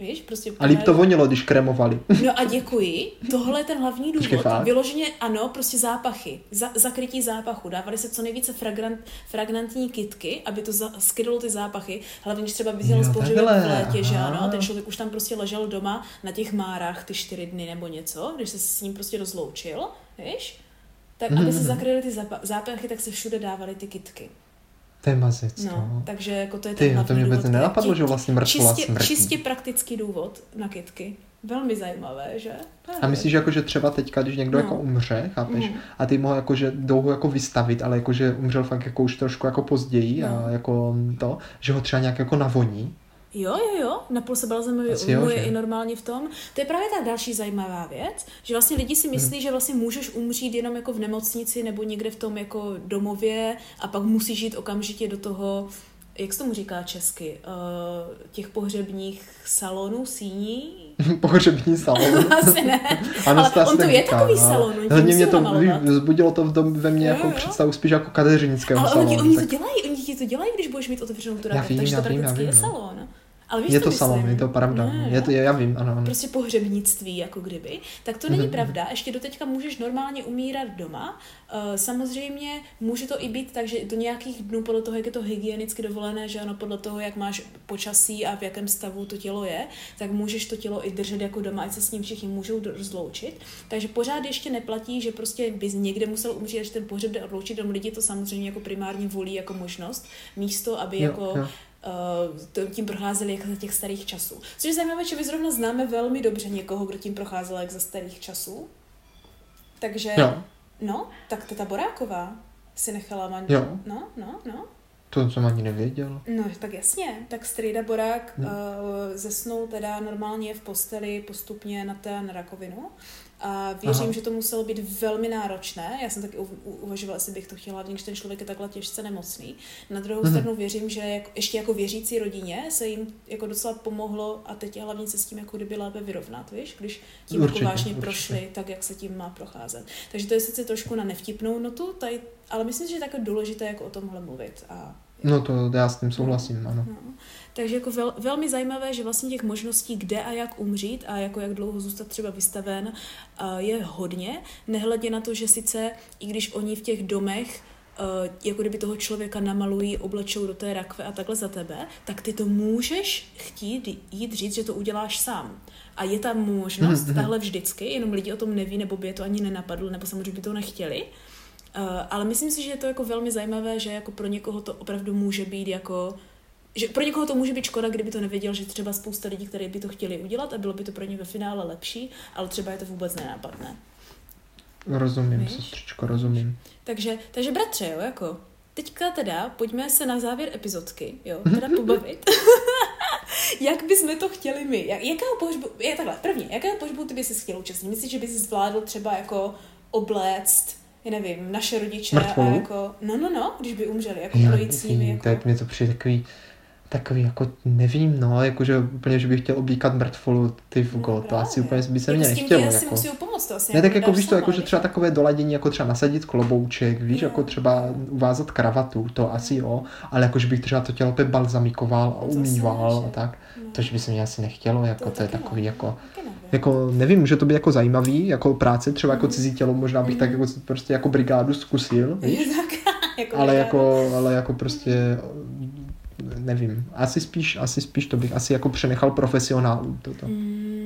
Víš, prostě... a líp to vonilo, když kremovali. No a děkuji. Tohle je ten hlavní Počkej, důvod. fakt? Vyloženě ano, prostě zápachy. Za, zakrytí zápachu. Dávali se co nejvíce fragrant, fragrantní kitky, aby to za, skrylo ty zápachy. Hlavně, když třeba Jo, z v létě, že ano, a ten člověk už tam prostě ležel doma na těch márách ty čtyři dny nebo něco, když se s ním prostě rozloučil, víš? Tak aby se Mhm. zakryly ty zápachy, tak se všude dávaly ty kitky. To je mazec, No, no. takže jako to je Ty ten jo, to hlavní mě vůbec důvod. nenapadlo, že vlastně mrtvola čistě, smrtí. čistě praktický důvod na kitky. Velmi zajímavé, že? A myslíš, jako, že třeba teďka, když někdo No. jako umře, chápeš, Mhm. a ty mohl jako, že jdou ho jako vystavit, ale jako, že umřel fakt jako už trošku jako později No. a jako to, že ho třeba nějak jako navoní. Jo, jo, jo, Asi jo, umuje že? i normálně v tom. To je právě ta další zajímavá věc, že vlastně lidi si myslí, Mhm. že vlastně můžeš umřít jenom jako v nemocnici nebo někde v tom jako domově a pak musíš jít okamžitě do toho, jak se tomu říká česky, uh, těch pohřebních salonů, síní? Pohřební salon. Asi ne, Ano, ale on to je říká, takový no. salon, to mě to vzbudilo to v- ve mně jako jo. představu spíš jako kadeřnického Ale salonu. oni, oni tak to dělají, oni ti to dělají, když budeš mít otevřenou tu rakev, takže já to vím, prakticky je vím, no. salon. Ale víš, je to salon, je to pravda. Ne, je to, já vím, ano, ano. prostě pohřebnictví, jako kdyby, tak to není Mhm. pravda. Ještě doteďka můžeš normálně umírat doma. Eh, Samozřejmě může to i být tak, že do nějakých dnů podle toho, jak je to hygienicky dovolené, že ano, podle toho, jak máš počasí a v jakém stavu to tělo je, tak můžeš to tělo i držet jako doma, ať se s ním všichni můžou rozloučit. Takže pořád ještě neplatí, že prostě bys někde musel umřít, že ten pohřeb jde odloučit, jenom lidi to samozřejmě jako primárně volí jako možnost, místo, aby Jo, jako jo. Uh, tím procházeli jak za těch starých časů. Což je zajímavé, že my zrovna známe velmi dobře někoho, kdo tím procházel jak za starých časů. Takže, Jo, no, tak teta Boráková si nechala man... Jo. No, no, no. to jsem ani nevěděl. No, tak jasně. Tak strýda Borák No. uh, zesnul teda normálně v posteli postupně na ten rakovinu. A věřím, Aha. že to muselo být velmi náročné. Já jsem taky u- u- uvažovala, jestli bych to chtěla, hlavně když ten člověk je takhle těžce nemocný. Na druhou Mhm. stranu věřím, že jak, ještě jako věřící rodině se jim jako docela pomohlo a teď je hlavně se s tím jako kdyby lépe vyrovnat, víš? Když tím Určitě, jako vážně určitě. prošli, tak jak se tím má procházet. Takže to je sice trošku na nevtipnou notu, tady, ale myslím že je takové důležité jako o tomhle mluvit a No to já s tím souhlasím, ano. No. Takže jako vel, velmi zajímavé, že vlastně těch možností, kde a jak umřít a jako jak dlouho zůstat třeba vystaven, je hodně. Nehledě na to, že sice, i když oni v těch domech jako kdyby toho člověka namalují, oblečou do té rakve a takhle za tebe, tak ty to můžeš chtít jít říct, že to uděláš sám. A je tam možnost, mm-hmm. tahle vždycky, jenom lidi o tom neví, nebo by je to ani nenapadlo, nebo samozřejmě by to nechtěli. Uh, ale myslím si, že je to jako velmi zajímavé, že jako pro někoho to opravdu může být jako že pro někoho to může být škoda, kdyby to nevěděl, že třeba spousta lidí, kteří by to chtěli udělat a bylo by to pro ně ve finále lepší, ale třeba je to vůbec nenápadné. Rozumím, Víš? sestřičko, rozumím. Takže, takže bratře, jo, jako, teďka teda pojďme se na závěr epizodky, jo, teda pobavit. jak bychom to chtěli my? Jak, jakého pohřbu, je takhle, prvně, jakého pohřbu ty bys chtěl účastnit? Myslíš, že bys zvládl třeba jako obléct nevím, naše rodiče Mrtvolu? a jako, no, no, no, když by umřeli, jako já, projít s nimi. Jako... Tak mě to přijde takový, takový jako nevím, no, jakože úplně, že bych chtěl oblíkat mrtvolu, ty v no, to asi úplně by se jako mě nechtělo. Jako. Si musí pomoct, to asi ne, tak jako víš to, jako, že třeba takové doladění, jako třeba nasadit klobouček, víš, no. jako třeba uvázat kravatu, to no. asi jo, ale jako, že bych třeba to tělo balzamikoval a umýval a tak, že by se mě asi nechtělo, jako to, to je takový jako, jako nevím, může to být jako zajímavý, jako práce, třeba jako mm. cizí tělo, možná bych mm. tak jako prostě jako brigádu zkusil, víš? jako ale jako, ale jako prostě nevím, asi spíš, asi spíš to bych asi jako přenechal profesionálům toto. Mm,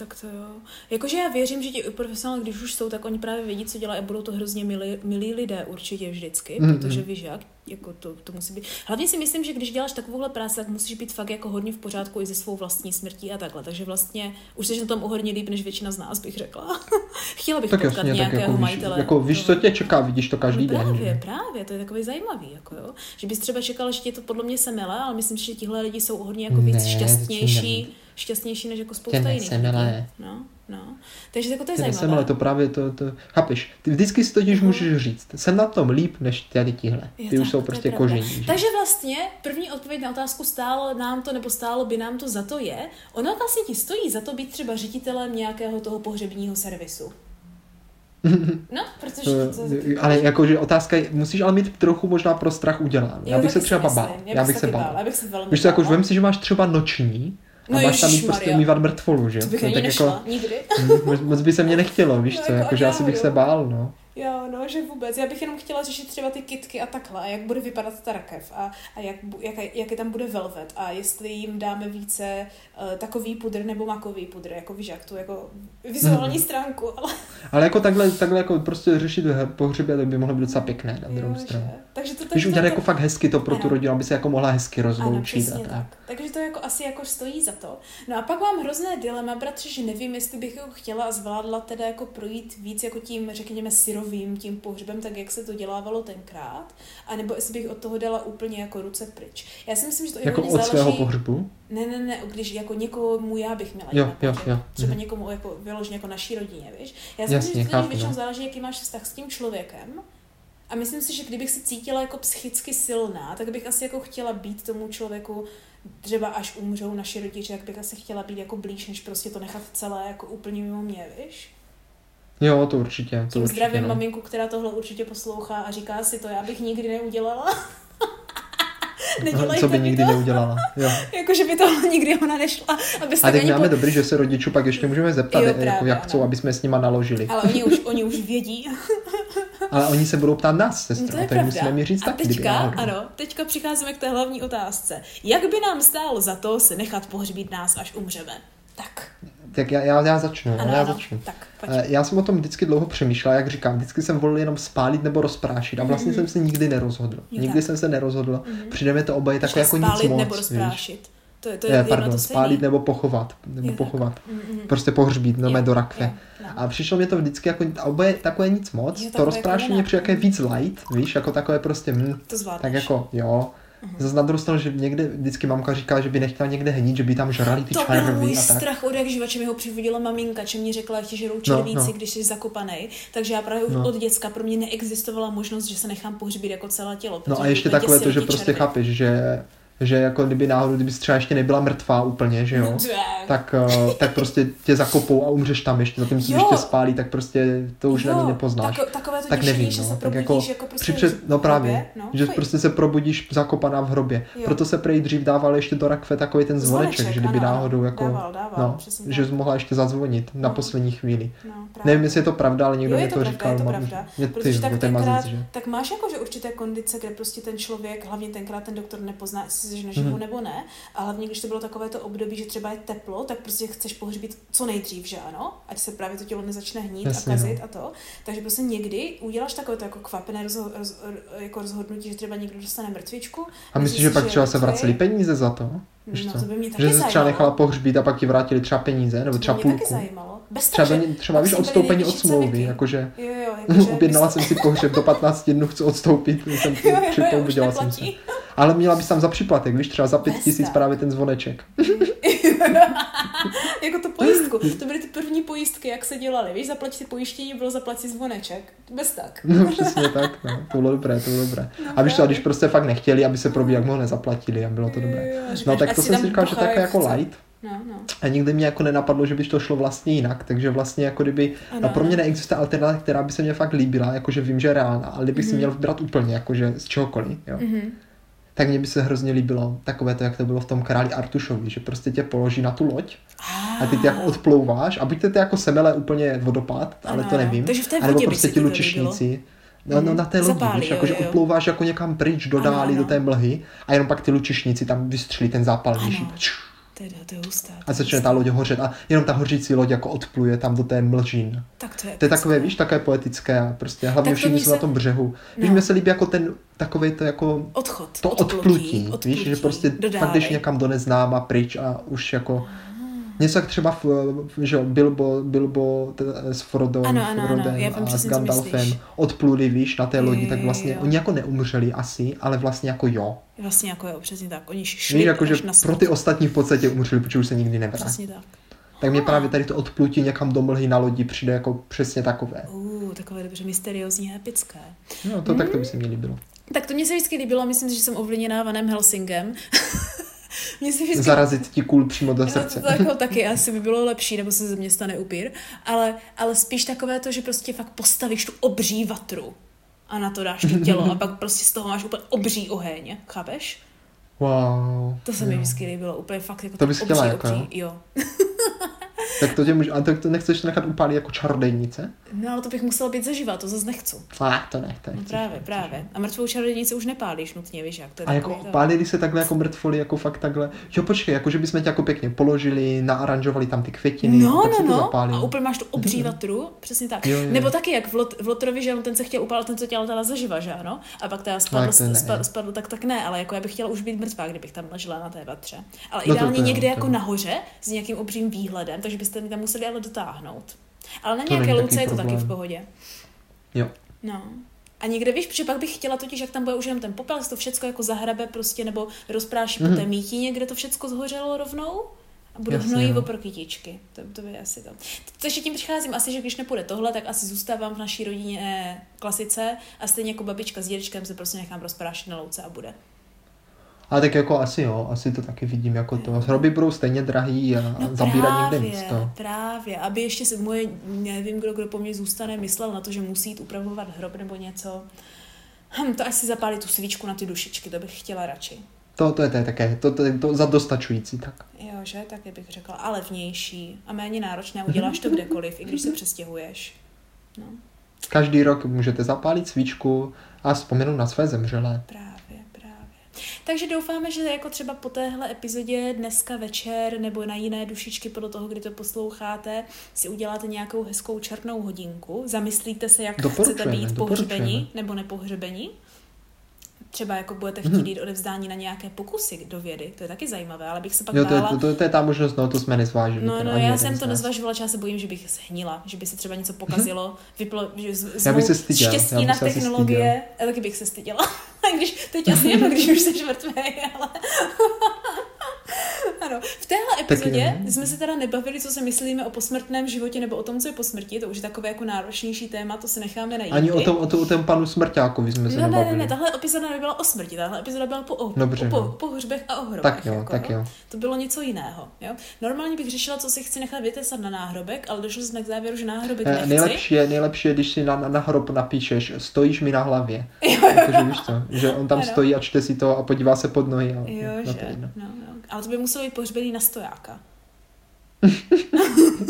tak to jo. Jakože já věřím, že ti profesionálové, když už jsou, tak oni právě vědí, co dělají a budou to hrozně milí, milí lidé určitě vždycky, mm-hmm. protože víš jak, jako to, to musí být. Hlavně si myslím, že když děláš takovouhle práci, tak musíš být fakt jako hodně v pořádku i ze svou vlastní smrtí a takhle. Takže vlastně už jsi na tom o hodně líp než většina z nás, bych řekla. Chtěla bych tak potkat jasně, nějakého jako majitele. Jako víš, co tě čeká, vidíš to každý no, právě, den. Právě, právě, to je takový zajímavý, jako jo. Že bys třeba čekal, že tě to podle mě semele, ale myslím že tihle lidi jsou hodně jako víc ne, šťastnější, šťastnější než jako spousta jiných. No. No. Takže jako to je zajímavé. ale to právě to, to, chápeš, ty vždycky si totiž uh-huh. můžeš říct, jsem na tom líp než tady tihle. Ty je už tak, jsou prostě kožení. Takže vlastně první odpověď na otázku stálo nám to nebo stálo by nám to za to je, ono vlastně ti stojí za to být třeba ředitelem nějakého toho pohřebního servisu. No, protože... To, ale jakože otázka je, musíš ale mít trochu možná pro strach udělán. Já bych se třeba bál. Já bych se bál. Se velmi Víš, jako, vem si, že máš třeba noční No a máš tam mít prostě umývat mrtvolu, že? To bych ani tak nešla, jako, nikdy. moc by se mě nechtělo, víš no, co, jako, jako že asi bych se bál, no. Jo, no, že vůbec. Já bych jenom chtěla řešit třeba ty kitky a takhle, a jak bude vypadat ta rakev a, a jak, jak, jak je tam bude velvet a jestli jim dáme více uh, takový pudr nebo makový pudr, jako víš, jak tu jako vizuální hmm. stránku. Ale... ale jako takhle, takhle jako prostě řešit pohřebě, tak by mohlo být docela pěkné na druhou jo, stranu. Že? Takže to, Když udělat to... jako fakt hezky to pro ano. tu rodinu, aby se jako mohla hezky rozloučit. Ano, a tak. tak. Takže to jako asi jako stojí za to. No a pak mám hrozné dilema, bratře, že nevím, jestli bych jako chtěla a zvládla teda jako projít víc jako tím, řekněme, syrovým tím pohřbem, tak jak se to dělávalo tenkrát, anebo jestli bych od toho dala úplně jako ruce pryč. Já si myslím, že to jako od záleží... svého pohřbu? Ne, ne, ne, když jako někomu já bych měla jo, jo, jo. třeba mhm. někomu jako vyloženě jako naší rodině, víš. Já si myslím, že to většinou no. záleží, jaký máš vztah s tím člověkem, a myslím si, že kdybych se cítila jako psychicky silná, tak bych asi jako chtěla být tomu člověku, třeba až umřou naši rodiče, tak bych asi chtěla být jako blíž, než prostě to nechat celé jako úplně mimo mě, víš? Jo, to určitě. To Tím určitě, zdravím no. maminku, která tohle určitě poslouchá a říká si to, já bych nikdy neudělala. Nedělejte Co by nikdy to. neudělala. Jo. jako, že by to nikdy ona nešla. A teď máme po... dobrý, že se rodičů pak ještě můžeme zeptat, jo, právě, jako, jak chcou, aby jsme s nima naložili. Ale oni už, oni už vědí. Ale oni se budou ptát nás, sestra, no to je tak musíme mi říct A taky, teďka, ano, teďka přicházíme k té hlavní otázce. Jak by nám stálo za to se nechat pohřbít nás, až umřeme? Tak. Tak já, já, já začnu. Ano, já, ano. začnu. Tak, pojď. Eh, já jsem o tom vždycky dlouho přemýšlel, jak říkám, vždycky jsem volil jenom spálit nebo rozprášit a vlastně mm-hmm. jsem se nikdy nerozhodl. Jo, nikdy tak. jsem se nerozhodl. Mm-hmm. Přijde mi to oboje takové jako nic moc. nebo rozprášit. To je, to je, je pardon, to spálit nebo pochovat. Nebo je pochovat. Mm-hmm. Prostě pohřbít, no do rakve. Je, no. A přišlo mi to vždycky jako, oboje takové nic moc. Je, to rozprášení je přijde víc light, víš, jako takové prostě, hm, to tak jako, jo. Uh-huh. Zase na druhou stranu, že někde vždycky mamka říká, že by nechtěla někde hnít, že by tam žrali ty to červy. To byl můj strach od jak živače mi ho přivodila maminka, či mi řekla, že žerou červíci, no, no. když jsi zakopaný. Takže já právě už no. od děcka pro mě neexistovala možnost, že se nechám pohřbít jako celé tělo. No a ještě takové to, že prostě chápeš, že že jako kdyby náhodou, kdyby třeba ještě nebyla mrtvá úplně, že jo, tak, uh, tak prostě tě zakopou a umřeš tam ještě, zatímco když tě spálí, tak prostě to už Jo, ani nepoznáš. tako- takové to tak děšení, nevím, že no, se tak probudíš jako, jako prostě při před, no právě, hrobě, no, že fuj. prostě se probudíš zakopaná v hrobě. Jo. Proto se prej dřív dával ještě do rakve takový ten zvoneček, Zvoneček, že kdyby ano, náhodou jako, Dával, dával, no, že jsi mohla ještě zazvonit na No. poslední chvíli. No, právě. Nevím, jestli je to pravda, ale někdo jo, mi to, pravda, říkal. je to pravda, Mě ty, protože tak tenkrát, tak máš jako, že určité kondice, kde prostě ten člověk, hlavně tenkrát ten doktor nepozná, jestli jsi naživu Mhm. nebo ne, a hlavně když to bylo takové to období, že třeba je teplo, tak prostě chceš pohřbít co nejdřív, že ano, ať se právě to tělo nezačne hnít Jasně, a kazit no. a to. Takže prostě někdy uděláš takové to jako kvapené rozho- roz, jako rozhodnutí, že třeba někdo dostane mrtvičku. A myslíš, že pak třeba se vraceli peníze za to? Víš No, to by mě taky Že se třeba nechala pohřbít a pak ti vrátili třeba peníze, nebo To třeba by mě taky půlku. zajímalo. Bez Třeba, není- třeba víš, si odstoupení od smlouvy, jakože Jo, jo, jakože objednala jsem si pohřeb do 15 dnů, chci odstoupit, jsem Jo, jo, jo, připomněla už jsem se. neplatí. Ale měla bys tam za příplatek, víš, třeba za pět Bez tisíc právě ten zvoneček. jako to pojistku. To byly ty první pojistky, jak se dělaly. Víš, zaplať si pojištění, bylo zaplať si zvoneček. Bez tak. No, přesně tak, no. To bylo dobré, to bylo dobré. No, A víš a když prostě fakt nechtěli, aby se probí, jak mu ho nezaplatili a bylo to dobré. Jo, No tak to jsem si říkal, že tak jak jako light. No, no. A nikdy mě jako nenapadlo, že by to šlo vlastně jinak, takže vlastně jako kdyby, Ano, a pro mě neexistuje alternativa, která by se mě fakt líbila, jakože vím, že je reálná, ale kdybych si Mhm. měl vybrat úplně, jakože z čehokoliv, jo. Mhm. Tak mně by se hrozně líbilo takové to, jak to bylo v tom králi Artušovi, že prostě tě položí na tu loď a ty ty jako odplouváš a buď to jako semele úplně vodopád, ale Ano, to nevím, Takže v té anebo vodě by prostě ti lučišníci, No, no na té lodi, víš, jakože odplouváš jako někam pryč do dály, do té mlhy a jenom pak ty lučišníci tam vystřelí ten zápalný Ano. Teda, to je husté. A začne ta loď hořet a jenom ta hořící loď jako odpluje tam do té mlžin. Tak to je To je takové, víš, také poetické a prostě hlavně všichni mi jsou na se- tom břehu. Víš, No. mně se líbí jako ten takový to jako Odchod. to odplutí, víš, že prostě fakt jdeš někam do neznáma pryč a už jako Něco jak třeba v, v- že jo, Bilbo, Bilbo t, s Frodem, Ano, ano, ano, Frodem já vím a s Gandalfem odpluli, víš, na té lodi, tak vlastně jo. oni jako neumřeli asi, ale vlastně jako jo. Vlastně jako jo, přesně tak. Oni šli Víš, jako, že pro ty ostatní v podstatě umřeli, protože už se nikdy nevrátí. Přesně tak. Tak mě právě tady to odplutí někam do mlhy na lodi přijde jako přesně takové. Uh, takové dobře mysteriózní a epické. No, to tak to by se mi líbilo. Tak to mě se vždycky líbilo, myslím si, že jsem ovlivněná Vanem Helsingem. Mně se vždycky... Zarazit ti kůl přímo do No, srdce. to jako taky asi by bylo lepší, nebo se ze mě stane upír, ale, ale spíš takové to, že prostě fakt postavíš tu obří vatru a na to dáš to tělo a pak prostě z toho máš úplně obří oheň, chápeš? Wow. To se mi jo. vždycky líbilo, úplně fakt jako To bys obří, chtěla, jako obří, jo. Tak to tě může, a tak to nechceš nechat upálit jako čarodejnice? No ale to bych musela být zaživa, to zase nechci. A to ne, to No nechceš, právě, nechceš. právě. A mrtvou čarodějnici už nepálíš nutně, víš jak to je A jako to- pálili se takhle jako mrtvoli, jako fakt takhle. Jo, počkej, jako že bychom tě jako pěkně položili, naaranžovali tam ty květiny, No, no, to no. A úplně máš tu obří vatru, přesně tak. Jo, jo. Nebo taky, jak v, Lot, v Lotrovi, že on ten se chtěl upálit, ten co dělal teda zaživa, že ano? A pak teda spadl, tak to ne. spadl, spadl, tak tak ne, ale jako já bych chtěla už být mrtvá, kdybych tam ležela na té vatře. Ale No to- ideálně to jo, někde to jako nahoře, s nějakým obřím výhledem, takže byste mi tam museli ale dotáhnout. Ale na To nějaké louce je to taky v pohodě. Jo. No. A někde víš, protože pak bych chtěla totiž, jak tam bude už jenom ten popel, se to všecko jako zahrabe prostě, nebo rozpráší Mhm. po té mítině, kde to všecko zhořelo rovnou. A budu Jasně, hnojivo no. pro kytičky. To, to by asi to. Takže tím přicházím asi, že když nepůjde tohle, tak asi zůstávám v naší rodině eh, klasice a stejně jako babička s dědečkem se prostě nechám rozprášit na louce a bude. Ale tak jako asi jo, asi to taky vidím jako to. Hroby budou stejně drahý a No zabírat někde právě, místo. právě. Aby ještě se moje, nevím, kdo, kdo po mně zůstane, myslel na to, že musí jít upravovat hrob nebo něco. Hm, to asi zapálí tu svíčku na ty dušičky, to bych chtěla radši. To, to je, to je také, to, to, je to za dostačující, tak. Jo, že? Taky bych řekla. A levnější a méně náročné. Uděláš to kdekoliv, i když se přestěhuješ. No, Každý rok můžete zapálit svíčku a vzpomenout na své zemřelé. právě. Takže doufáme, že jako třeba po téhle epizodě dneska večer nebo na jiné dušičky podle toho, kdy to posloucháte, si uděláte nějakou hezkou černou hodinku. Zamyslíte se, jak chcete být pohřbení nebo nepohřbení. Třeba jako budete chtít jít odevzdání na nějaké pokusy do vědy, to je taky zajímavé, ale bych se pak Jo, to, je- bála... to, to, to, je ta možnost, no to jsme nezvážili. No, no, já jsem to nezvažovala, já se bojím, že bych zhnila, že by se třeba něco pokazilo, vyplo, že z, z Já bych se styděl, já štěstí bych na technologie, já taky bych se styděla. Když, teď asi jedno, když už jsi mrtvý, ale... ano. V téhle epizodě jsme se teda nebavili, co si myslíme o posmrtném životě nebo o tom, co je po smrti. To už je takové jako náročnější téma, to si necháme najít. Ani o tom, o, tom, o tom panu smrťákovi jsme se no, nebavili. Ne, ne, ne, tahle epizoda nebyla o smrti, tahle epizoda byla po, o, Dobře, po, no. po, pohřbech a ohrobech. Tak jo, jako, tak jo. To bylo něco jiného. Jo? Normálně bych řešila, co si chci nechat vytesat na náhrobek, ale došli jsme k závěru, že náhrobek Eh, nechci. Nejlepší je, nejlepší je, když si na, na, hrob napíšeš, stojíš mi na hlavě. Jo, Protože víš co, že on tam Ano. stojí a čte si to a podívá se pod nohy. A, Jo, na že? to. No, no. Ale to by muselo být pohřbený na stojáka.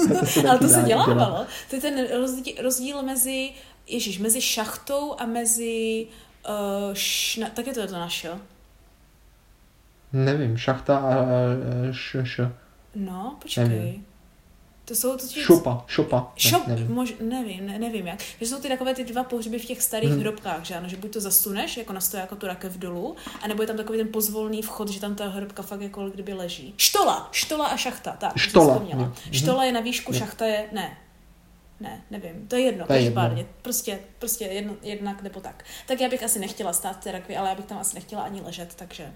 To Ale to se dělávalo. To je ten rozdíl, rozdíl mezi, ježiš, mezi šachtou a mezi, uh, šna, tak je to to našel. Nevím, šachta a, a š, š, No, počkej. Nevím. To jsou totiž... šopa, šopa. Ne, Šop, nevím. mož, nevím, ne, nevím jak. Že jsou ty takové ty dva pohřby v těch starých hmm. hrobkách, že ano, že buď to zasuneš, jako na jako tu rakev dolů, anebo je tam takový ten pozvolný vchod, že tam ta hrobka fakt jako kdyby leží. Štola, štola a šachta, tak, Štola. Mhm. Štola je na výšku, Jo. šachta je, ne, ne, nevím, to je jedno, To je každopádně, jedno. prostě, prostě jedno, jednak nebo tak. Tak já bych asi nechtěla stát v té rakvi, ale já bych tam asi nechtěla ani ležet, takže,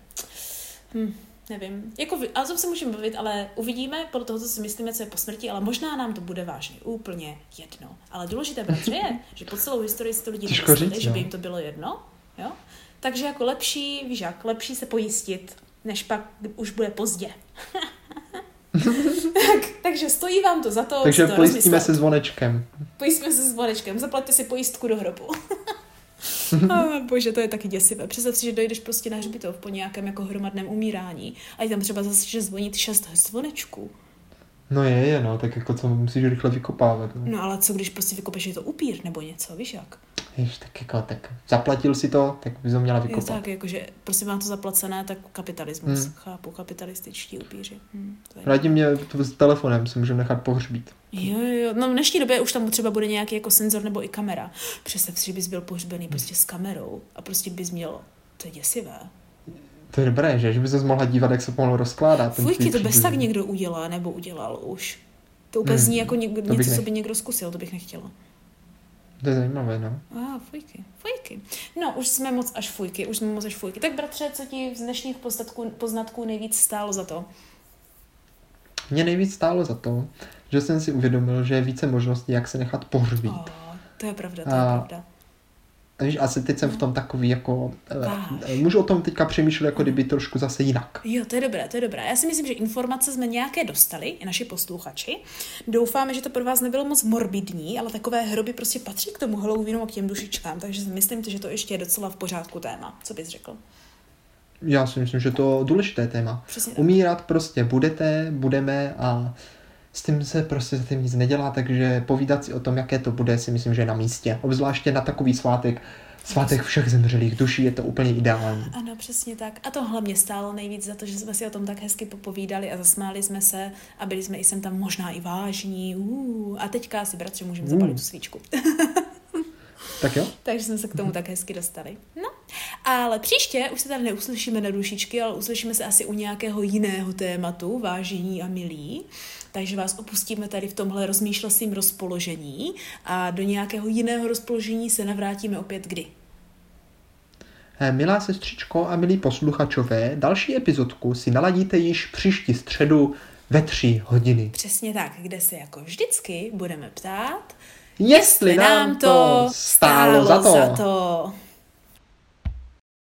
hm, nevím. Jako, ale o tom se můžeme bavit, ale uvidíme podle toho, co si myslíme, co je po smrti, ale možná nám to bude vážně úplně jedno. Ale důležité, bratře, je, že po celou historii si to lidi říct, že by no. jim to bylo jedno, jo? Takže jako lepší, víš jak, lepší se pojistit, než pak už bude pozdě. tak, takže stojí vám to za to, Takže to pojistíme rozmyslet. se zvonečkem. Pojistíme se zvonečkem, zaplaťte si pojistku do hrobu. oh, bože, to je taky děsivé. Představ si, že dojdeš prostě na hřbitov po nějakém jako hromadném umírání a je tam třeba zase, že zvoní šest zvonečků. No je, je, no, tak jako co musíš rychle vykopávat. No. No ale co když prostě vykopeš, že je to upír nebo něco, víš jak? Jež, tak jako, tak zaplatil si to, tak bys ho měla Je vykopat. tak, jakože prostě mám to zaplacené, tak kapitalismus. Hmm. Hmm. Chápu, kapitalističtí upíři. Hmm, to je... Radí mě to s telefonem, si můžeme nechat pohřbít. Jo, jo, no v dnešní době už tam třeba bude nějaký jako senzor nebo i kamera. Představ si, že bys byl pohřbený prostě s kamerou a prostě bys měl, to je děsivé. To je dobré, že? Že by se mohla dívat, jak se pomalu rozkládá. ten Fujky, to bez tak někdo udělá nebo udělal už. To úplně Hmm, zní jako bych něco, co nech- by někdo zkusil, to bych nechtěla. To je zajímavé, no. A, ah, fujky, fujky. No, už jsme moc až fujky, už jsme moc až fujky. Tak bratře, co ti z dnešních poznatků, poznatků nejvíc stálo za to? Mě nejvíc stálo za to, že jsem si uvědomil, že je více možností, jak se nechat pohřbít. Oh, to je pravda, to je A- pravda. A Víš, asi teď jsem v tom takový jako... Eh, Můžu o tom teďka přemýšlet jako kdyby trošku zase jinak. Jo, to je dobré, to je dobré. Já si myslím, že informace jsme nějaké dostali, i naši posluchači. Doufáme, že to pro vás nebylo moc morbidní, ale takové hroby prostě patří k tomu Halloweenu a k těm dušičkám, takže si myslím, že to ještě je docela v pořádku téma. Co bys řekl? Já si myslím, že to důležité téma. Přesně tak. Umírat prostě budete, budeme a s tím se prostě zatím nic nedělá, takže povídat si o tom, jaké to bude, si myslím, že je na místě. Obzvláště na takový svátek, svátek všech zemřelých duší, je to úplně ideální. Ano, přesně tak. A to hlavně stálo nejvíc za to, že jsme si o tom tak hezky popovídali a zasmáli jsme se a byli jsme i sem tam možná i vážní. Uh, a teďka si, bratře, můžeme zapalit Uh. tu svíčku. Tak jo? Takže jsme se k tomu tak hezky dostali. No, ale příště už se tady neuslyšíme na dušičky, ale uslyšíme se asi u nějakého jiného tématu, vážení a milí. Takže vás opustíme tady v tomhle rozmýšlesím rozpoložení a do nějakého jiného rozpoložení se navrátíme opět kdy. Eh, Milá sestřičko a milí posluchačové, další epizodku si naladíte již příští středu ve tři hodiny. Přesně tak, kde se jako vždycky budeme ptát, Jestli nám to stálo za to. za to.